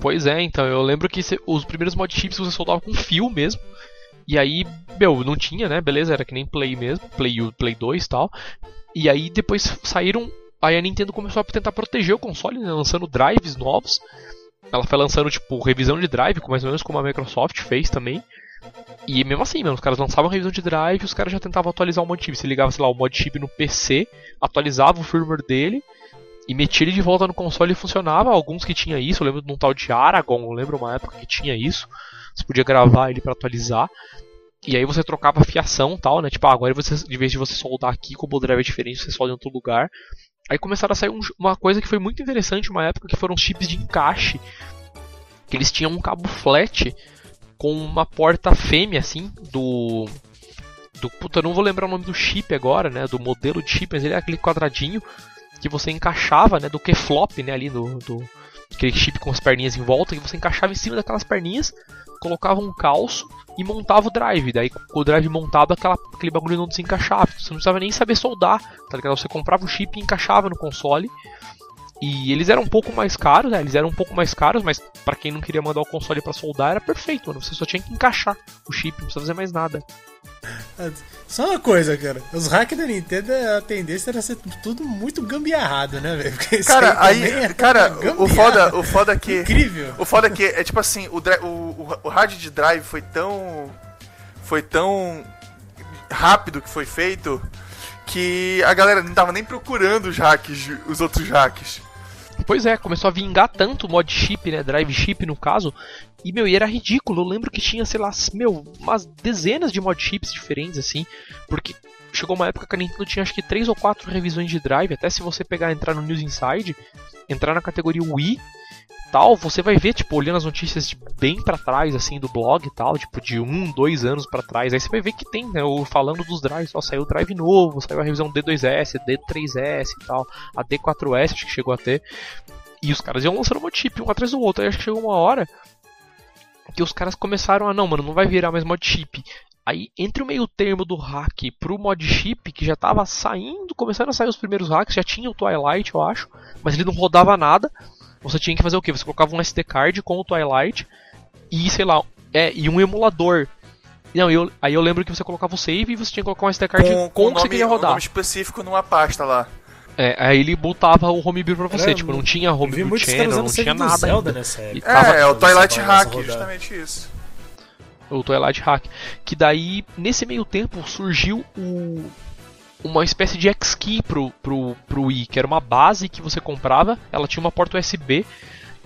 Pois é, então, eu lembro que os primeiros mod chips você soldava com fio mesmo. E aí, meu, não tinha, né? Beleza, era que nem Play mesmo, Play, Play 2 e tal. E aí depois saíram Aí a Nintendo começou a tentar proteger o console, né, lançando drives novos. Ela foi lançando, tipo, revisão de drive, mais ou menos como a Microsoft fez também. E mesmo assim, mano, os caras lançavam revisão de drive os caras já tentavam atualizar o mod chip. Você ligava, sei lá, o mod chip no PC, atualizava o firmware dele e metia ele de volta no console e funcionava. Alguns que tinha isso, eu lembro de um tal de Aragon, eu lembro uma época que tinha isso. Você podia gravar ele para atualizar. E aí você trocava fiação tal, né? Tipo, ah, agora você, de vez de você soldar aqui com o drive é diferente, você solda em outro lugar. Aí começaram a sair um, uma coisa que foi muito interessante uma época, que foram os chips de encaixe. Que eles tinham um cabo flat com uma porta fêmea, assim, do. Do. Puta, eu não vou lembrar o nome do chip agora, né? Do modelo de chip, mas ele é aquele quadradinho que você encaixava, né? Do que flop, né? Ali do. Aquele chip com as perninhas em volta, que você encaixava em cima daquelas perninhas, colocava um calço e montava o drive. Daí com o drive montado, aquela, aquele bagulho não desencaixava. Você não precisava nem saber soldar, tá ligado? Você comprava o chip e encaixava no console. E eles eram um pouco mais caros, né? Eles eram um pouco mais caros, mas para quem não queria mandar o console para soldar era perfeito, mano. Você só tinha que encaixar o chip, não precisa fazer mais nada. Só uma coisa, cara. Os hacks da Nintendo, a tendência era ser tudo muito gambiarrado, né, velho? Cara, aí, aí cara, o foda, o foda é que. Incrível. O foda é que é tipo assim, o, o, o rádio de drive foi tão. Foi tão rápido que foi feito que a galera não tava nem procurando os hacks, os outros hacks. Pois é, começou a vingar tanto o mod chip, né? Drive chip no caso. E, meu, e era ridículo. Eu lembro que tinha, sei lá, meu, umas dezenas de mod chips diferentes, assim. Porque chegou uma época que a Nintendo tinha acho que três ou quatro revisões de drive. Até se você pegar entrar no News Inside, entrar na categoria Wii tal, você vai ver, tipo, olhando as notícias de bem para trás, assim, do blog e tal, tipo, de um, dois anos para trás, aí você vai ver que tem, né, falando dos drives, ó, saiu o drive novo, saiu a revisão D2S, D3S e tal, a D4S acho que chegou a ter, e os caras iam lançando um chip um atrás do outro, aí acho que chegou uma hora que os caras começaram a, não, mano, não vai virar mais mod chip, Aí, entre o meio termo do hack pro mod chip, que já tava saindo, começando a sair os primeiros hacks, já tinha o Twilight, eu acho, mas ele não rodava nada você tinha que fazer o quê? Você colocava um SD card com o Twilight e, sei lá, é, e um emulador. Não, eu, aí eu lembro que você colocava o save e você tinha que colocar um SD card com, com, o que você queria rodar. Um nome específico numa pasta lá. É, aí ele botava o homebrew pra você, tipo, não tinha homebrew channel, não tinha nada. Zelda nessa época. É, é o Twilight Hack, justamente isso. O Twilight Hack. Que daí, nesse meio tempo, surgiu o, uma espécie de X-Key pro, pro, pro Wii, que era uma base que você comprava, ela tinha uma porta USB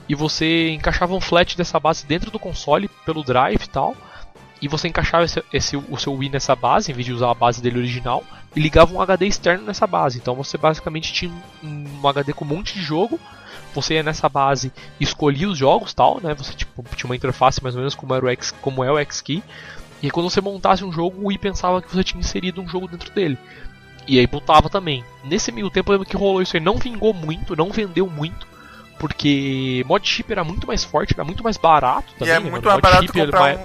e você encaixava um flat dessa base dentro do console pelo drive e tal. E você encaixava esse, esse, o seu Wii nessa base, em vez de usar a base dele original, e ligava um HD externo nessa base. Então você basicamente tinha um, um HD com um monte de jogo. Você ia nessa base escolhia os jogos tal, né? Você tipo, tinha uma interface mais ou menos como, era o X, como é o X-Key. E quando você montasse um jogo, o Wii pensava que você tinha inserido um jogo dentro dele. E aí botava também. Nesse meio tempo eu lembro que rolou isso aí. Não vingou muito, não vendeu muito. Porque mod chip era muito mais forte, era muito mais barato também. E é muito mais barato comprar mais...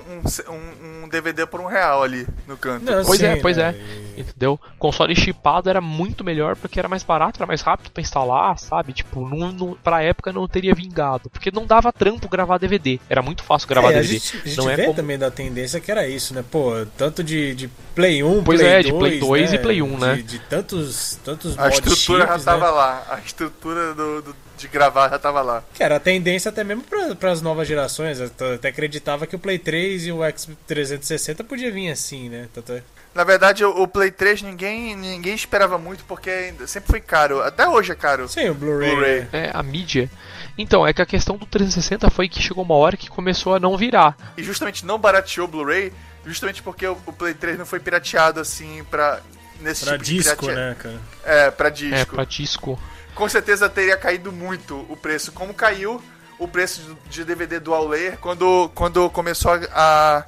um, um, um, DVD por um real ali no canto. Não, Pois sim, é, pois né? é. Entendeu? Console chipado era muito melhor porque era mais barato, era mais rápido pra instalar, sabe? Tipo, não, não, pra época não teria vingado. Porque não dava trampo gravar DVD. Era muito fácil gravar É, a DVD. gente, a gente não é vê como... também da tendência que era isso, né? Pô, tanto de, de Play 1, Pois Play é, 2, de Play 2 né? e Play 1, né? De, de tantos, tantos A mod estrutura chips, já tava né? lá. A estrutura do, do- de gravar já tava lá. Que era a tendência até mesmo para as novas gerações. Eu até acreditava que o Play 3 e o X360 podia vir assim, né? Tanto é- Na verdade, o, Play 3 ninguém, ninguém esperava muito porque sempre foi caro. Até hoje é caro. Sim, o Blu-ray. Blu-ray. né? É, a mídia. Então, é que a questão do 360 foi que chegou uma hora que começou a não virar. E justamente não barateou o Blu-ray, justamente porque o, o Play 3 não foi pirateado assim pra. Nesse Pra tipo de disco, piratea- né, cara? É, pra disco. É, pra disco. Com certeza teria caído muito o preço. Como caiu o preço de- DVD dual layer quando, quando começou a,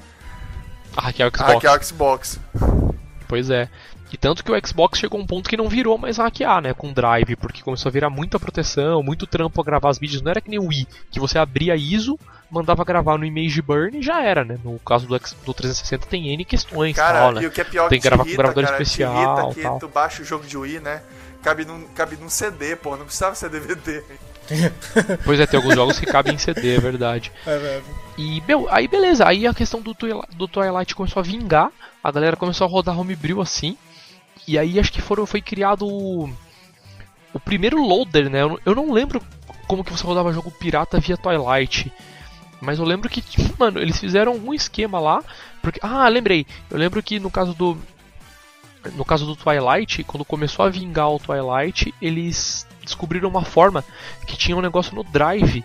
A hackear o a Xbox. hackear o Xbox. Pois é. E tanto que o Xbox chegou a um ponto que não virou mais hackear, né? Com Drive, porque começou a virar muita proteção, muito trampo a gravar as mídias. Não era que nem o Wii, que você abria ISO, mandava gravar no Image Burn e já era, né? No caso do, X- do 360 tem N questões Cara, tal, né? e o que é pior Tem que gravar te com irrita, gravador cara, te especial, irrita que tal. tu baixa o jogo de Wii, né? Cabe num, cabe num CD, pô, não precisava ser DVD. Pois é, tem alguns jogos que cabem em CD, é verdade. É, é. E, meu, aí beleza, aí a questão do, Twilight- do Twilight começou a vingar, a galera começou a rodar homebrew assim, e aí acho que foram, foi criado o, o primeiro loader, né? Eu, não- eu não lembro como que você rodava jogo pirata via Twilight, mas eu lembro que, mano, eles fizeram um esquema lá, porque, ah, lembrei, eu lembro que no caso do, no caso do Twilight, quando começou a vingar o Twilight, eles descobriram uma forma que tinha um negócio no drive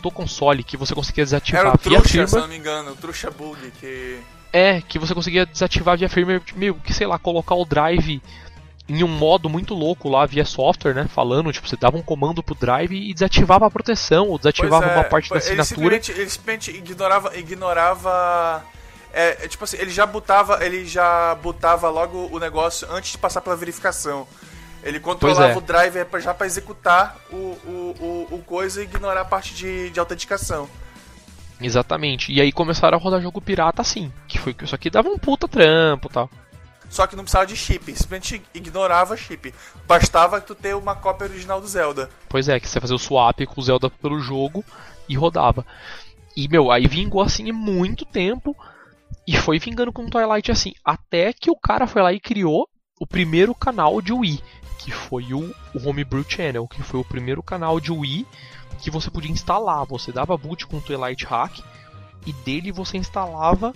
do console que você conseguia desativar Era o via Truxa, se firmware. não me engano, o Truxa Bug, que... É, que você conseguia desativar via firmware, meio que sei lá, colocar o drive em um modo muito louco lá via software, né? Falando, tipo, você dava um comando pro drive e desativava a proteção, ou desativava é, uma parte da ele assinatura. simplesmente, ele simplesmente ignorava, ignorava é, é, tipo assim, ele já botava, ele já botava logo o negócio antes de passar pela verificação. Ele controlava é. o driver já pra executar o, o, o, o coisa e ignorar a parte de, de autenticação. Exatamente. E aí começaram a rodar jogo pirata assim, que foi que isso aqui dava um puta trampo, e tal. Só que não precisava de chip, simplesmente ignorava chip. Bastava tu ter uma cópia original do Zelda. Pois é, que você fazia o swap com o Zelda pelo jogo e rodava. E, meu, aí vingou assim muito tempo. E foi vingando com o Twilight assim. Até que o cara foi lá e criou o primeiro canal de Wii. Que foi o, o Homebrew Channel. Que foi o primeiro canal de Wii que você podia instalar. Você dava boot com o Twilight Hack. E dele você instalava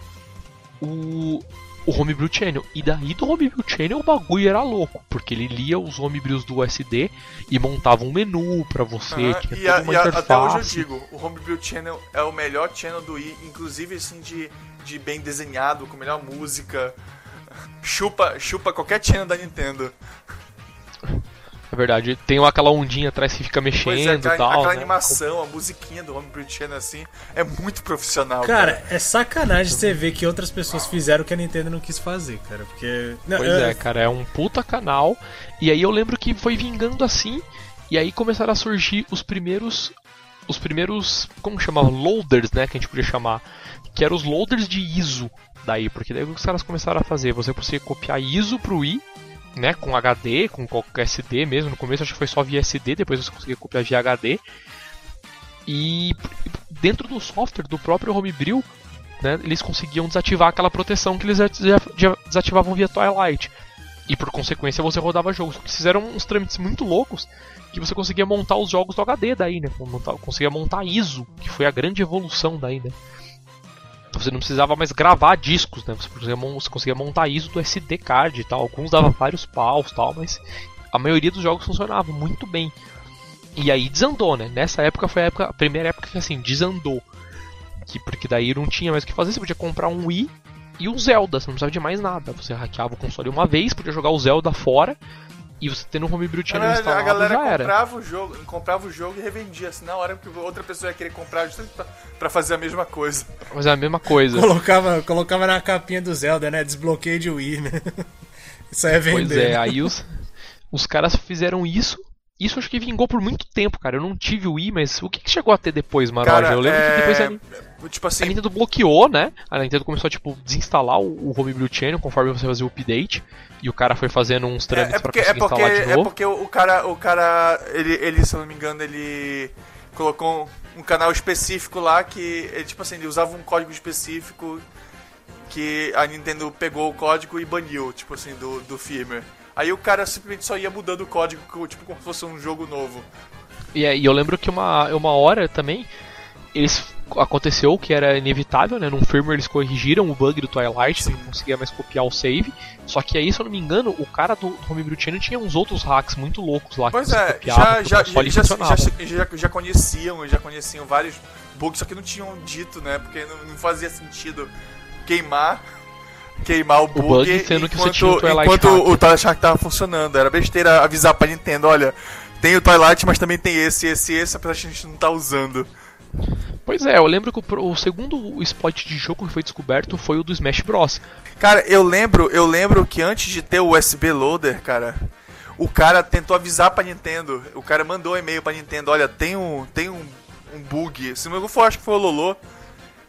o, o Homebrew Channel. E daí do Homebrew Channel o bagulho era louco. Porque ele lia os homebrews do SD e montava um menu pra você. Tinha e a- e a- até hoje eu digo, o Homebrew Channel é o melhor channel do Wii, inclusive assim de, de bem desenhado, com melhor música. Chupa, chupa qualquer channel da Nintendo. É verdade, tem aquela ondinha atrás que fica mexendo Pois é, aquela, e tal. aquela né? animação, a musiquinha do Homebrew Channel assim, é muito profissional. Cara, é sacanagem você ver que outras pessoas fizeram o que a Nintendo não quis fazer, cara. Porque. Não, Pois eu- é, cara, é um puta canal. E aí eu lembro que foi vingando assim. E aí começaram a surgir os primeiros. Os primeiros. Como chamava? Loaders, né? Que a gente podia chamar. Que eram os loaders de ISO. Daí, porque daí os caras começaram a fazer. Você conseguia copiar ISO pro Wii. Né, com HD, com SD mesmo. No começo acho que foi só via SD, depois você conseguia copiar via HD. E dentro do software do próprio Homebrew, né, eles conseguiam desativar aquela proteção que eles desativavam via Twilight. E por consequência você rodava jogos. Eles fizeram uns trâmites muito loucos que você conseguia montar os jogos do HD daí, né? Conseguia montar ISO, que foi a grande evolução daí, né? Você não precisava mais gravar discos, né? Você conseguia, você conseguia montar ISO do SD card e tal. Alguns davam vários paus tal, mas a maioria dos jogos funcionava muito bem. E aí desandou, né? Nessa época foi a, época, a primeira época que assim, desandou. Que, porque daí não tinha mais o que fazer, você podia comprar um Wii e um Zelda, você não precisava de mais nada. Você hackeava o console uma vez, podia jogar o Zelda fora, e você tendo um Homebrew Channel verdade, a instalado galera já era. comprava o jogo, comprava o jogo e revendia assim na hora que outra pessoa ia querer comprar justamente pra, pra fazer a mesma coisa. Mas é a mesma coisa. Colocava, colocava na capinha do Zelda, né? Desbloqueio de Wii, né? Isso aí é vender. Pois é, aí os, os caras fizeram isso, isso acho que vingou por muito tempo, cara. Eu não tive o Wii, mas o que, que chegou a ter depois, Maroja? Cara, eu lembro é... que depois a, tipo assim, a Nintendo bloqueou, né? A Nintendo começou a tipo desinstalar o, o Homebrew Channel conforme você fazia o update e o cara foi fazendo uns trâmites é, é porque, pra é conseguir porque, instalar de novo. É porque o cara, o cara ele, ele, se eu não me engano, ele colocou um canal específico lá que, ele, tipo assim, ele usava um código específico que a Nintendo pegou o código e baniu, tipo assim, do, do firmware. Aí o cara simplesmente só ia mudando o código, tipo como se fosse um jogo novo. E, e eu lembro que uma, uma hora também, eles aconteceu que era inevitável, né? Num firmware eles corrigiram o bug do Twilight, não conseguia mais copiar o save. Só que aí, se eu não me engano, o cara do, do Homebrew Channel tinha uns outros hacks muito loucos lá Pois que é, copiava, já, já, já, já, já conheciam, já conheciam vários bugs, só que não tinham dito, né? Porque não, não fazia sentido queimar queimar o bug, bug sendo que enquanto, você tinha o Twilight enquanto Hack. o Twilight tava funcionando. Era besteira avisar pra Nintendo, olha, tem o Twilight, mas também tem esse, esse, esse, apesar de a gente não tá usando. Pois é, eu lembro que o, o segundo spot de jogo que foi descoberto foi o do Smash Bros. Cara, eu lembro, eu lembro que antes de ter o USB loader, cara, o cara tentou avisar pra Nintendo. O cara mandou um e-mail pra Nintendo, olha, tem um, tem um, um bug. Se não me engano, acho que foi o Lolo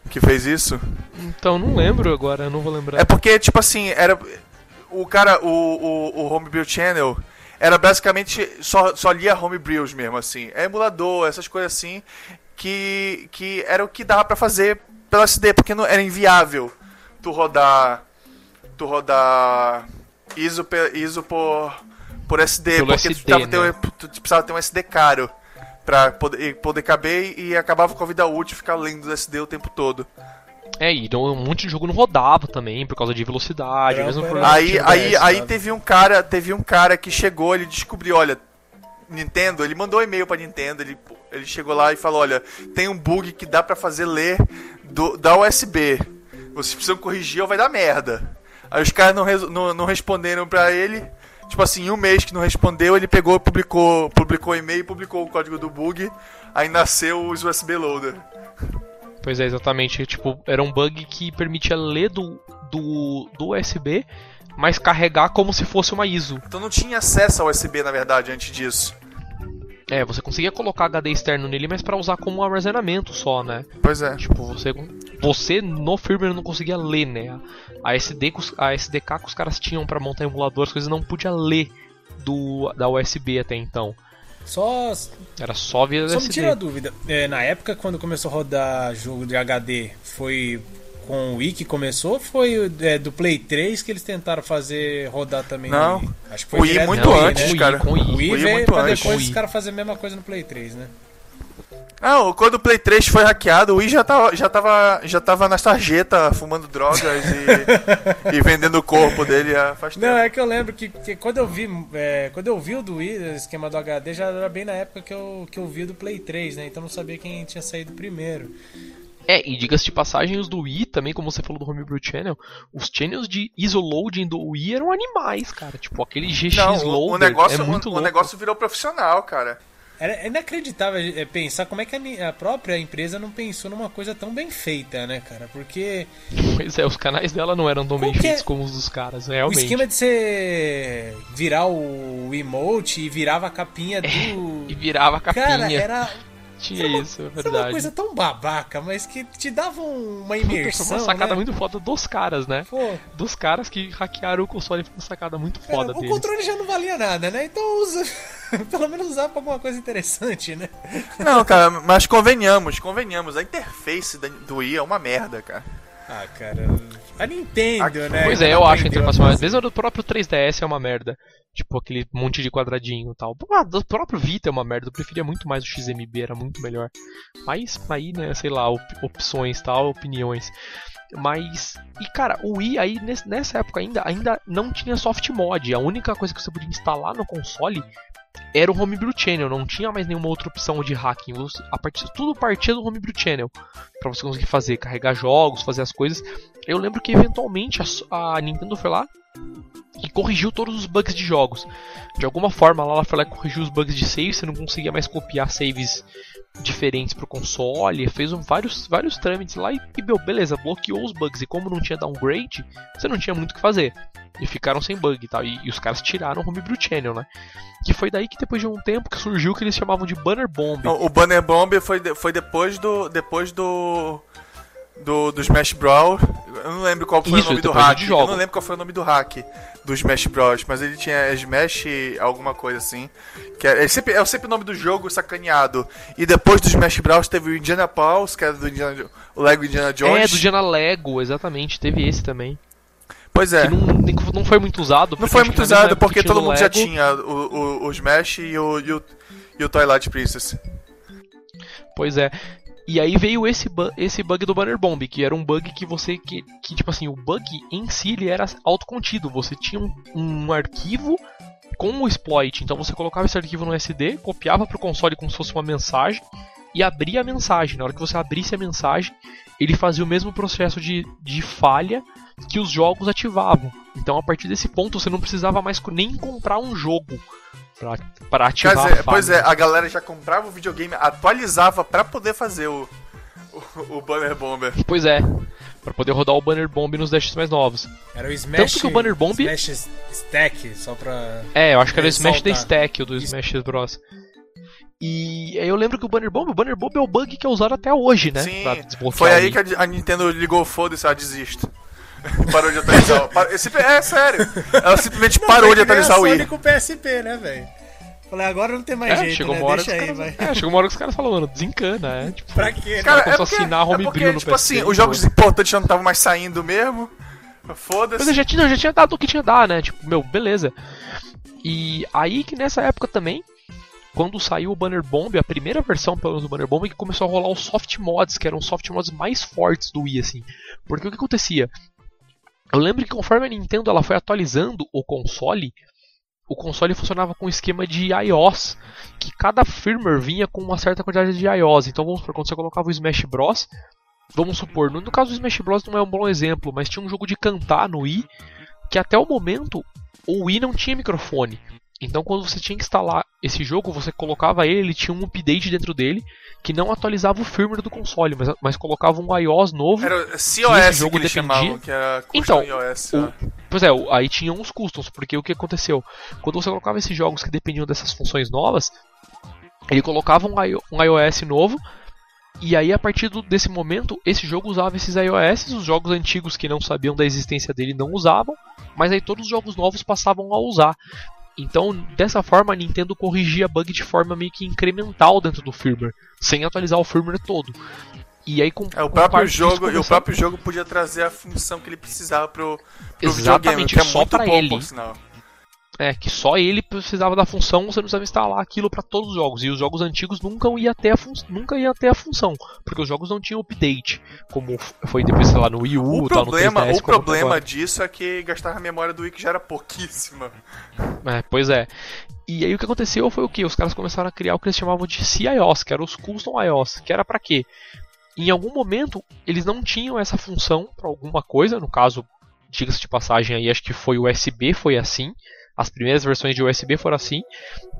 que fez isso. Então não lembro agora, não vou lembrar. É porque, tipo assim, era. O cara, o, o, o Homebrew Channel era basicamente só, só lia homebrews mesmo, assim. É emulador, essas coisas assim, que, que era o que dava pra fazer pelo SD, porque não, era inviável tu rodar. Tu rodar ISO, ISO por, por SD, Pelo porque tu, SD, precisava ter, né? um- tu precisava ter um SD caro pra poder, poder caber e acabava com a vida útil ficar lendo do SD o tempo todo. É, e então, um monte de jogo não rodava também por causa de velocidade, Era mesmo por... Aí, aí, aí sabe? teve um cara, teve um cara que chegou, ele descobriu, olha, Nintendo, ele mandou um e-mail pra Nintendo, ele, ele chegou lá e falou, olha, tem um bug que dá pra fazer ler do, da USB. Vocês precisam corrigir ou vai dar merda. Aí os caras não, res- não, não responderam pra ele. Tipo assim, um mês que não respondeu, ele pegou, publicou, publicou o e-mail, publicou o código do bug, aí nasceu os USB loader. Pois é, exatamente. Tipo, era um bug que permitia ler do, do, do USB, mas carregar como se fosse uma ISO. Então não tinha acesso ao USB, na verdade, antes disso. É, você conseguia colocar HD externo nele, mas pra usar como armazenamento só, né? Pois é. Tipo, você, você no firmware não conseguia ler, né? A, SD, a SDK que os caras tinham pra montar emulador, as coisas não podia ler do, da USB até então. Só, Era só via só me SD. tira a dúvida. É, na época, quando começou a rodar jogo de HD, foi com o Wii que começou ou foi é, do Play 3 que eles tentaram fazer rodar também Não. no Wii? Acho que foi O Wii muito antes, né? o cara. Wii, com o Wii. O Wii Wii veio pra depois os caras fazerem a mesma coisa no Play 3, né? Não, quando o Play 3 foi hackeado, o Wii já tava, já tava, já tava nas sarjetas fumando drogas e, e vendendo o corpo dele faz tempo. Não, é que eu lembro que, que quando eu vi é, quando eu vi o do Wii, o esquema do HD, já era bem na época que eu, que eu vi o do Play 3, né? Então eu não sabia quem tinha saído primeiro. É, e diga-se de passagem, os do Wii, também como você falou do Homebrew Channel, os channels de isoloading do Wii eram animais, cara. Tipo, aquele GX Não, o, loader o negócio, é muito o, o louco. negócio virou profissional, cara. Era inacreditável é, pensar como é que a própria empresa não pensou numa coisa tão bem feita, né, cara? Porque Pois é, os canais dela não eram tão bem é- feitos como os dos caras, o realmente. esquema de você virar o emote e virava a capinha do. E virava a capinha. Cara, era, Tinha era uma, isso, é era verdade. uma coisa tão babaca, mas que te dava um- uma Puta, foi imersão. uma sacada né? muito foda dos caras, né? Pô, Dos caras que hackearam o console foi uma sacada muito cara, foda o deles. controle já não valia nada, né? Então usa. Pelo menos usar pra alguma coisa interessante, né? Não, cara, mas convenhamos, convenhamos. A interface do Wii é uma merda, cara. Ah, cara. A Nintendo, Aqui- né? Pois é, eu acho a interface mais. fazer- Mesmo a do próprio 3DS é uma merda. Tipo, aquele monte de quadradinho e tal. Ah, do próprio Vita é uma merda. Eu preferia muito mais o XMB, era muito melhor. Mas aí, né, sei lá, op- opções tal, opiniões. Mas. E cara, o Wii aí nes- nessa época ainda, ainda não tinha soft mod. A única coisa que você podia instalar no console era o Homebrew Channel, não tinha mais nenhuma outra opção de hacking. A partir, tudo partia do Homebrew Channel pra você conseguir fazer, carregar jogos, fazer as coisas. Eu lembro que eventualmente a, a Nintendo foi lá e corrigiu todos os bugs de jogos. De alguma forma lá ela foi lá corrigiu os bugs de save, você não conseguia mais copiar saves diferentes pro console, fez um, vários, vários trâmites lá e, e beleza, bloqueou os bugs. E como não tinha downgrade, você não tinha muito o que fazer. E ficaram sem bug e tal. E, e os caras tiraram o Homebrew Channel, né? Que foi daí que depois de um tempo que surgiu o que eles chamavam de Banner Bomb. O, o Banner Bomb foi, de, foi depois do. Depois do do, do Smash Bros. Eu não lembro qual foi Isso, o nome do hack. Eu não lembro qual foi o nome do hack do Smash Bros. Mas ele tinha Smash alguma coisa assim. Que é, é, sempre, é sempre o nome do jogo sacaneado. E depois do Smash Bros. teve o Indiana Pals, que era do Indiana, o Lego Indiana Jones. É, do Indiana Lego, exatamente. Teve esse também. Pois é. Que não, não foi muito usado. Não foi muito usado porque todo mundo Lego. já tinha o, o, o Smash e o, e o, e o Twilight Princess. Pois é. E aí veio esse, bu esse bug do Banner Bomb, que era um bug que você. Que, que tipo assim, o bug em si ele era autocontido. Você tinha um, um arquivo com o exploit. Então você colocava esse arquivo no SD, copiava para o console como se fosse uma mensagem e abria a mensagem. Na hora que você abrisse a mensagem, ele fazia o mesmo processo de, de falha que os jogos ativavam. Então a partir desse ponto você não precisava mais nem comprar um jogo pra, pra ativar Quer dizer, Pois é, a galera já comprava o videogame, atualizava pra poder fazer o, o, o Banner Bomber. Pois é, pra poder rodar o Banner Bomb nos dashes mais novos. Era o Smash, Tanto que o Banner Bomb... Smash Stack, só pra... É, eu acho que era o Smash the Stack, o do Smash Bros. E aí eu lembro que o Banner Bomb, o Banner Bomb é o bug que é usado até hoje, né? Sim, foi aí que a Nintendo ligou foda-se, ela desiste. parou de atualizar. É sério. Ela simplesmente parou de atualizar o Wii. com o PSP, né, velho? Falei, agora não tem mais é, jeito, chegou né? Uma hora Deixa aí, caras, vai. É, chegou uma hora que os caras falaram, mano, desencana, é. Tipo, pra quê? Né? Cara, é porque, assinar é porque, no tipo assim, os jogos importantes já não estavam mais saindo mesmo. Foda-se. Mas eu já tinha, já tinha dado o que tinha dar, né? Tipo, meu, beleza. E aí que nessa época também, quando saiu o Banner Bomb, a primeira versão pelo menos do Banner Bomb, que começou a rolar os soft mods, que eram os soft mods mais fortes do Wii, assim. Porque o que acontecia? Eu lembro que conforme a Nintendo ela foi atualizando o console, o console funcionava com um esquema de iOS, que cada firmware vinha com uma certa quantidade de iOS. Então vamos supor, quando você colocava o Smash Bros, vamos supor, no, caso do Smash Bros não é um bom exemplo, mas tinha um jogo de cantar no Wii, que até o momento o Wii não tinha microfone. Então, quando você tinha que instalar esse jogo, você colocava ele, ele tinha um update dentro dele que não atualizava o firmware do console, mas, mas colocava um iOS novo. Era COS jogo que eles dependia. chamavam, que era então, iOS. O, pois é, aí tinham uns customs, porque o que aconteceu? Quando você colocava esses jogos que dependiam dessas funções novas, ele colocava um, um iOS novo, e aí, a partir do, desse momento, esse jogo usava esses iOS, os jogos antigos que não sabiam da existência dele não usavam, mas aí todos os jogos novos passavam a usar. Então, dessa forma, a Nintendo corrigia bug de forma meio que incremental dentro do firmware, sem atualizar o firmware todo. E aí com, é, o próprio jogo começar... o próprio jogo podia trazer a função que ele precisava pro, pro Exatamente, videogame, que é só muito bom, ele. por sinal. É, que só ele precisava da função, você não precisava instalar aquilo para todos os jogos. E os jogos antigos nunca iam ter a, nunca ia ter a função, porque os jogos não tinham update, como foi depois, sei lá, no Wii U, o tal, problema, no 3DS, O problema disso é que gastava a memória do Wii que já era pouquíssima. É, pois é. E aí o que aconteceu foi o que? Os caras começaram a criar o que eles chamavam de CIOS, que era os Custom iOS, que era para quê? Em algum momento eles não tinham essa função para alguma coisa, no caso, diga-se de passagem aí, acho que foi o USB, foi assim as primeiras versões de USB foram assim,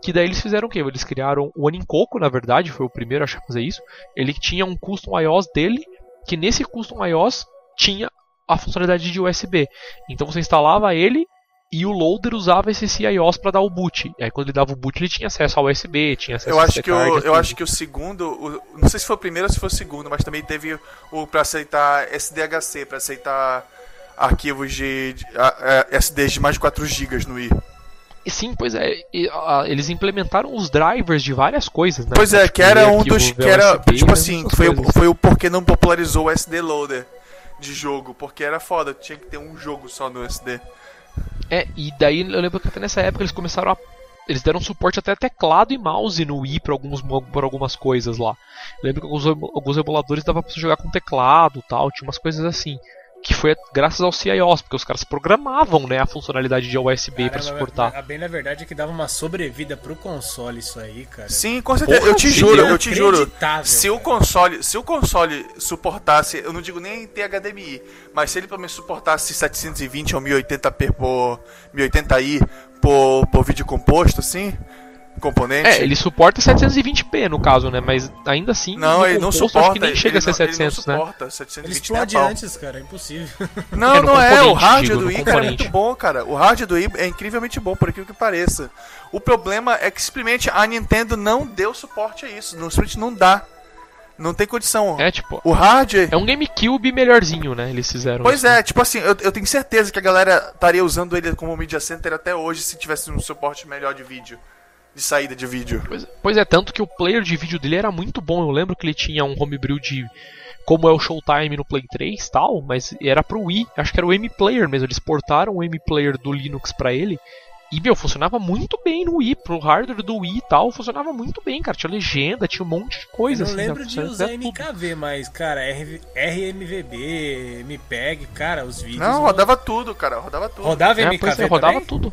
que daí eles fizeram o quê? Eles criaram o Anincoco, na verdade, foi o primeiro a fazer isso. Ele tinha um custom iOS dele, que nesse custom iOS tinha a funcionalidade de USB. Então você instalava ele e o loader usava esse CIOS para dar o boot. E aí quando ele dava o boot ele tinha acesso ao USB, tinha acesso eu acho que o, Eu acho que o segundo, o, não sei se foi o primeiro ou se foi o segundo, mas também teve o para aceitar SDHC, para aceitar arquivos de, de SDs de mais de 4 GB no i. Sim, pois é. E, eles implementaram os drivers de várias coisas, né? Pois é, tipo, que era um dos. Que era, tipo assim, foi, o, foi o porquê não popularizou o SD Loader de jogo. Porque era foda, tinha que ter um jogo só no SD. É, e daí eu lembro que até nessa época eles começaram a. Eles deram suporte até teclado e mouse no Wii para alguns, pra algumas coisas lá. Eu lembro que alguns, alguns emuladores dava pra você jogar com teclado tal, tinha umas coisas assim que foi graças ao CIOS, porque os caras programavam né, a funcionalidade de USB para suportar. A bem na verdade é que dava uma sobrevida pro console isso aí, cara. Sim, com certeza. Porra, eu te juro, eu te juro. Se o console, se o console suportasse, eu não digo nem ter HDMI, mas se ele pelo menos suportasse 720 ou 1080p por 1080i por, por vídeo composto, assim, componente. É, ele suporta 720p no caso, né? Mas ainda assim, não, no ele não suporta. acho que nem chega a ser não, 700, ele não né? suporta 720 Ele explode antes, cara, é impossível. Não, É, no não é. O hardware digo, do no Wii, cara, é muito bom, cara. O hardware do Wii é incrivelmente bom, por aquilo que pareça. O problema é que simplesmente a Nintendo não deu suporte a isso. Não, simplesmente não dá. Não tem condição. É tipo, O hardware. é um GameCube melhorzinho, né? Eles fizeram. Pois isso. é, tipo assim, eu, eu tenho certeza que a galera estaria usando ele como Media Center até hoje se tivesse um suporte melhor de vídeo. De saída de vídeo. Pois, pois é, tanto que o player de vídeo dele era muito bom. Eu lembro que ele tinha um homebrew de como é o Showtime no Play 3 e tal, mas era pro Wii. Acho que era o M-Player mesmo. Eles portaram o M-Player do Linux pra ele. E, meu, funcionava muito bem no Wii, pro hardware do Wii e tal, funcionava muito bem, cara. Tinha legenda, tinha um monte de coisa. Eu não assim, lembro né? de Era usar tudo. MKV, mas, cara, RMVB, MPEG, cara, os vídeos. Não, rodava tudo, cara. Rodava tudo. Rodava É, MKV é, rodava também? tudo.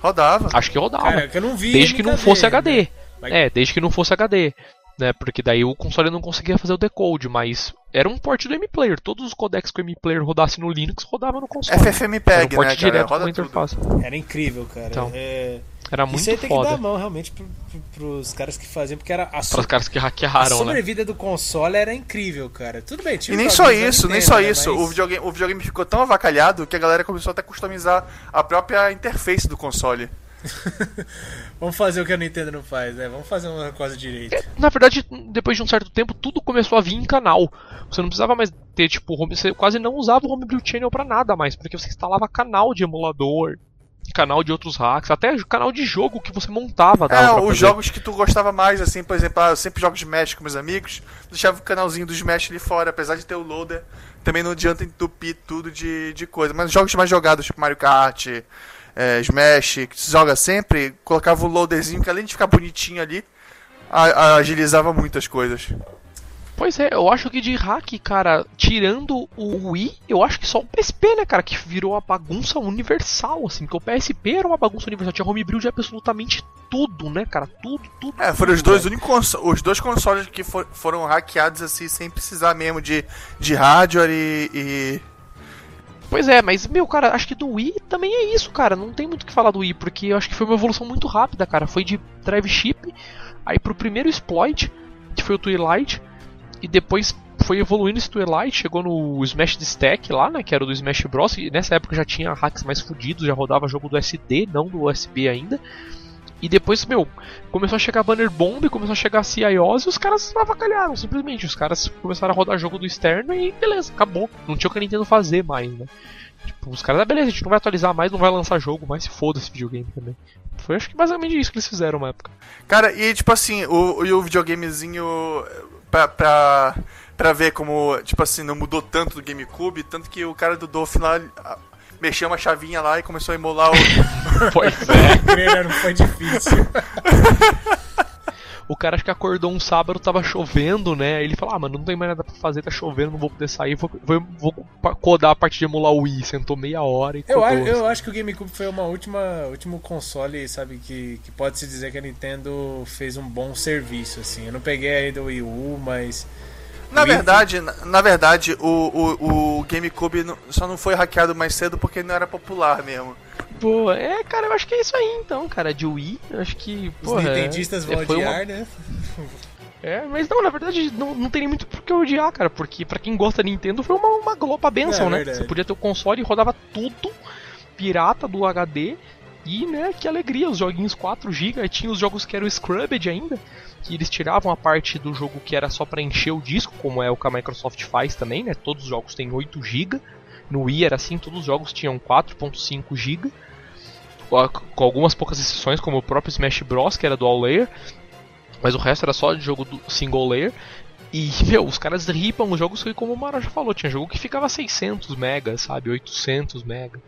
Rodava. Acho que rodava. Cara, que eu não vi desde que não fosse né? HD. Mas- É, desde que não fosse HD. Né, porque daí o console não conseguia fazer o decode, mas era um port do M-Player. Todos os codecs que o M-Player rodasse no Linux rodavam no console. Era um FFmpeg, port né, cara? direto com Roda a tudo. interface. Era incrível, cara. Então, É, Era muito Isso aí tem que dar foda. a mão realmente pro, pro, pros caras que faziam, porque era a, so- caras que a hackearam, né? sobrevida do console era incrível, cara. Tudo bem, tinha E nem só isso, nem Nintendo, só né, isso. mas- O, videogame, o videogame ficou tão avacalhado que a galera começou até a customizar a própria interface do console. Vamos fazer o que a Nintendo não faz, né? Vamos fazer uma coisa direito. Na verdade, depois de um certo tempo, tudo começou a vir em canal. Você não precisava mais ter, tipo, home... você quase não usava o Homebrew Channel pra nada mais, porque você instalava canal de emulador, canal de outros hacks, até canal de jogo que você montava. É, os fazer. jogos que tu gostava mais, assim, por exemplo, ah, eu sempre jogo Smash com meus amigos, deixava o canalzinho do Smash ali fora, apesar de ter o loader, também não adianta entupir tudo de, de coisa. Mas jogos mais jogados, tipo Mario Kart, é, Smash, que se joga sempre, colocava o loaderzinho, que além de ficar bonitinho ali, a- a- agilizava muito as coisas. Pois é, eu acho que de hack, cara, tirando o Wii, eu acho que só o PSP, né, cara, que virou uma bagunça universal, assim, porque o PSP era uma bagunça universal, tinha homebrew de absolutamente tudo, né, cara, tudo, tudo. É, foram os tudo, dois velho. únicos conso- os dois consoles que for- foram hackeados assim, sem precisar mesmo de, de hardware e, e- Pois é, mas, meu, cara, acho que do Wii também é isso, cara. Não tem muito o que falar do Wii, porque eu acho que foi uma evolução muito rápida, cara. Foi de drive chip, aí pro primeiro exploit, que foi o Twilight, e depois foi evoluindo esse Twilight, chegou no Smash the Stack lá, né, que era do Smash Bros. E nessa época já tinha hacks mais fodidos, já rodava jogo do SD, não do USB ainda. E depois, meu, começou a chegar Banner Bomb, começou a chegar CIOs e os caras avacalharam, simplesmente. Os caras começaram a rodar jogo do externo e beleza, acabou. Não tinha o que a Nintendo fazer mais, né? Tipo, os caras, ah, beleza, a gente não vai atualizar mais, não vai lançar jogo, mas se foda esse videogame também. Foi acho que basicamente isso que eles fizeram uma época. Cara, e tipo assim, o, o videogamezinho pra, pra, pra ver como, tipo assim, não mudou tanto do GameCube, tanto que o cara do Dolphin lá mexeu uma chavinha lá e começou a emular o. Pois é. Não foi difícil. O cara acho que acordou um sábado, tava chovendo, né? Aí ele falou, ah, mano, não tem mais nada pra fazer, tá chovendo, não vou poder sair, vou, vou, vou codar a parte de emular o Wii. Sentou meia hora e Eu, codou. eu acho que o GameCube foi uma última último console, sabe, que, que pode se dizer que a Nintendo fez um bom serviço, assim. Eu não peguei ainda o Wii U, mas Na Wii- verdade, na, na verdade, o, o, o GameCube não- só não foi hackeado mais cedo porque não era popular mesmo. Pô, é, cara, eu acho que é isso aí então, cara. De Wii, eu acho que. os porra, é- nintendistas vão é, uma- odiar, né? É, mas não, na verdade, não, não tem muito por que odiar, cara. Porque pra quem gosta da Nintendo foi uma, uma glopa benção, É né? verdade. Você podia ter o console e rodava tudo pirata do HD. E, né, que alegria, os joguinhos 4GB. Aí tinha os jogos que eram Scrubbed ainda. Que eles tiravam a parte do jogo que era só pra encher o disco, como é o que a Microsoft faz também, né? Todos os jogos têm 8GB. No Wii era assim, todos os jogos tinham 4.5GB. Com com algumas poucas exceções, como o próprio Smash Bros, que era dual layer. Mas o resto era só de jogo single layer. E, meu, os caras ripam os jogos que, como o Mara já falou, tinha jogo que ficava 600 megas, sabe? 800 mega.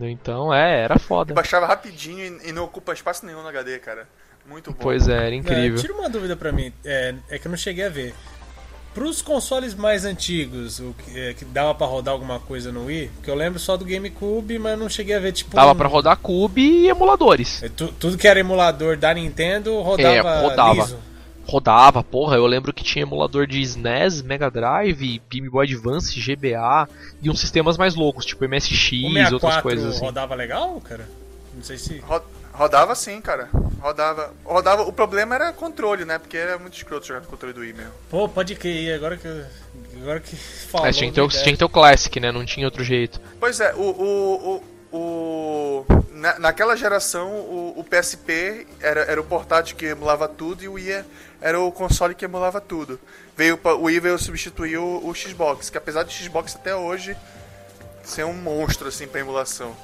Então, é, era foda. Baixava rapidinho e, e não ocupa espaço nenhum no HD, cara. Muito bom. Pois é, era É, incrível. tira uma dúvida pra mim, é, é que eu não cheguei a ver. Pros consoles mais antigos, o que, é, que dava pra rodar alguma coisa no Wii, porque eu lembro só do GameCube, mas não cheguei a ver tipo. Dava um- pra rodar Cube e emuladores. É, tu- tudo que era emulador da Nintendo rodava, É, rodava. liso. Rodava, porra, eu lembro que tinha emulador de SNES, Mega Drive, Game Boy Advance, GBA e uns sistemas mais loucos, tipo MSX e 64 outras coisas assim. rodava legal, cara? Não sei se. Ro- Rodava sim, cara. Rodava. Rodava. O problema era controle, né? Porque era muito escroto jogar no controle do Wii mesmo. Pô, pode crer, agora que. Agora que falou. Mas tinha que, ter o, tinha que ter o Classic, né? Não tinha outro jeito. Pois é, o. o, o, o na, naquela geração, o, o, PSP era, era o portátil que emulava tudo e o Wii era o console que emulava tudo. Veio, o Wii veio substituir o, o Xbox, que apesar do Xbox até hoje ser um monstro assim pra emulação.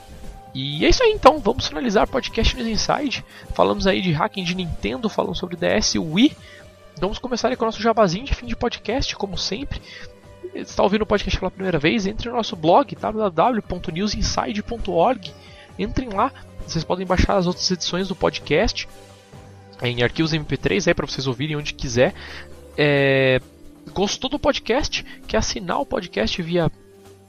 E é isso aí então, vamos finalizar o podcast News Inside. Falamos aí de hacking de Nintendo, falamos sobre DS e Wii. Vamos começar aí com o nosso jabazinho de fim de podcast, como sempre. Se está ouvindo o podcast pela primeira vez, entre no nosso blog www.newsinside.org. Entrem lá, vocês podem baixar as outras edições do podcast em arquivos MP3 aí para vocês ouvirem onde quiser. É... Gostou do podcast? Quer assinar o podcast via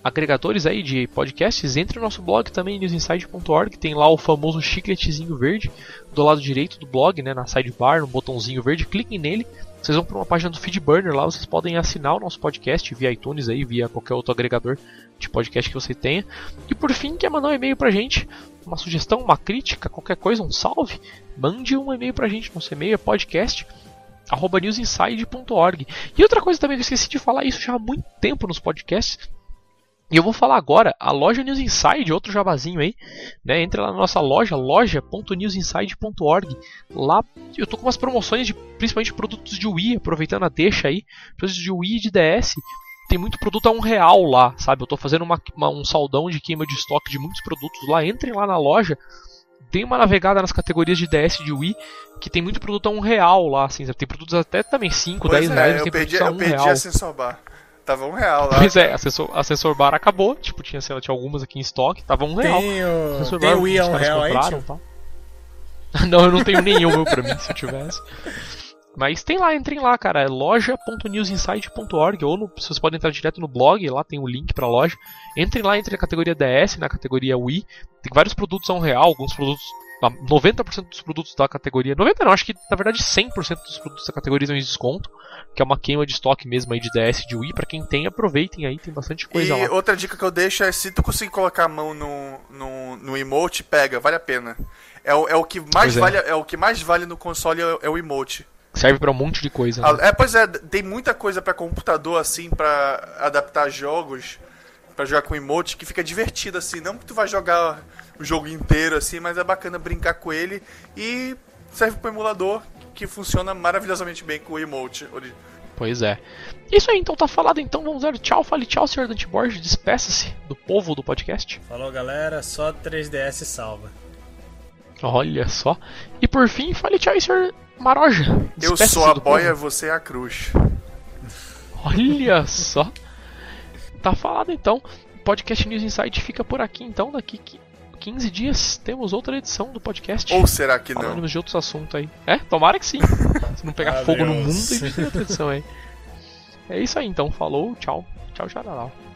agregadores aí de podcasts, entre no nosso blog também, newsinside.org, tem lá o famoso chicletezinho verde do lado direito do blog, né, na sidebar, no botãozinho verde, cliquem nele, vocês vão para uma página do Feedburner, lá vocês podem assinar o nosso podcast via iTunes aí, via qualquer outro agregador de podcast que você tenha. E por fim, quer mandar um e-mail pra gente, uma sugestão, uma crítica, qualquer coisa, um salve, mande um e-mail pra gente, nosso e-mail é podcast newsinside.org. E outra coisa também que eu esqueci de falar isso já há muito tempo nos podcasts, e eu vou falar agora, a loja News Inside, outro jabazinho aí, né? Entra lá na nossa loja, loja.newsinside.org. Lá eu tô com umas promoções de principalmente produtos de Wii, aproveitando a deixa aí, produtos de Wii e de DS. Tem muito produto a um real lá, sabe? Eu tô fazendo uma, uma, um saldão de queima de estoque de muitos produtos lá. Entrem lá na loja, deem uma navegada nas categorias de DS e de Wii, que tem muito produto a um real lá, assim. Tem produtos até também 5, 10 é, reais, eu tem perdi, a eu um perdi real. a. Tava um real lá. Pois é, assessor, assessor bar acabou, tipo, tinha, sei lá, tinha algumas aqui em estoque, tava um real. Tem o, tem bar, o os um real aí, tá? Não, eu não tenho nenhum meu pra mim, se eu tivesse. Mas tem lá, entrem lá, cara, é loja.newsinsight.org ou no, vocês podem entrar direto no blog, lá tem o link pra loja. Entrem lá entre a categoria DS na categoria Wii. Tem vários produtos a um real, alguns produtos 90% dos produtos da categoria. 90% não, acho que na verdade 100% dos produtos da categoria estão em desconto. Que é uma queima de estoque mesmo aí de DS de Wii. Pra quem tem, aproveitem aí, tem bastante coisa e lá. outra dica que eu deixo é se tu conseguir colocar a mão no, no, no emote, pega, vale a pena. É o, é o que mais Pois é. vale, é o que mais vale no console é, é o emote. Serve pra um monte de coisa. né? Ah, É, pois é, tem muita coisa pra computador assim pra adaptar jogos, pra jogar com emote que fica divertido assim, não que tu vai jogar o jogo inteiro assim, mas é bacana brincar com ele e serve pro emulador que funciona maravilhosamente bem com o emote. Pois é. Isso aí, então tá falado. Então vamos dar tchau. Fale tchau, senhor Dante Borges. Despeça-se do povo do podcast. Falou galera, só 3DS salva. Olha só. E por fim, fale tchau aí, senhor Maroja. Eu sou a boia, povo. você é a cruz. Olha só. Tá falado então. O podcast News Insight fica por aqui então. Daqui qui- 15 dias temos outra edição do podcast. Ou será que não? Falando de outros assuntos aí. É, tomara que sim. Se não pegar Adeus. fogo no mundo, a gente tem outra edição aí. É isso aí então. Falou, tchau. Tchau, tchau, tchau.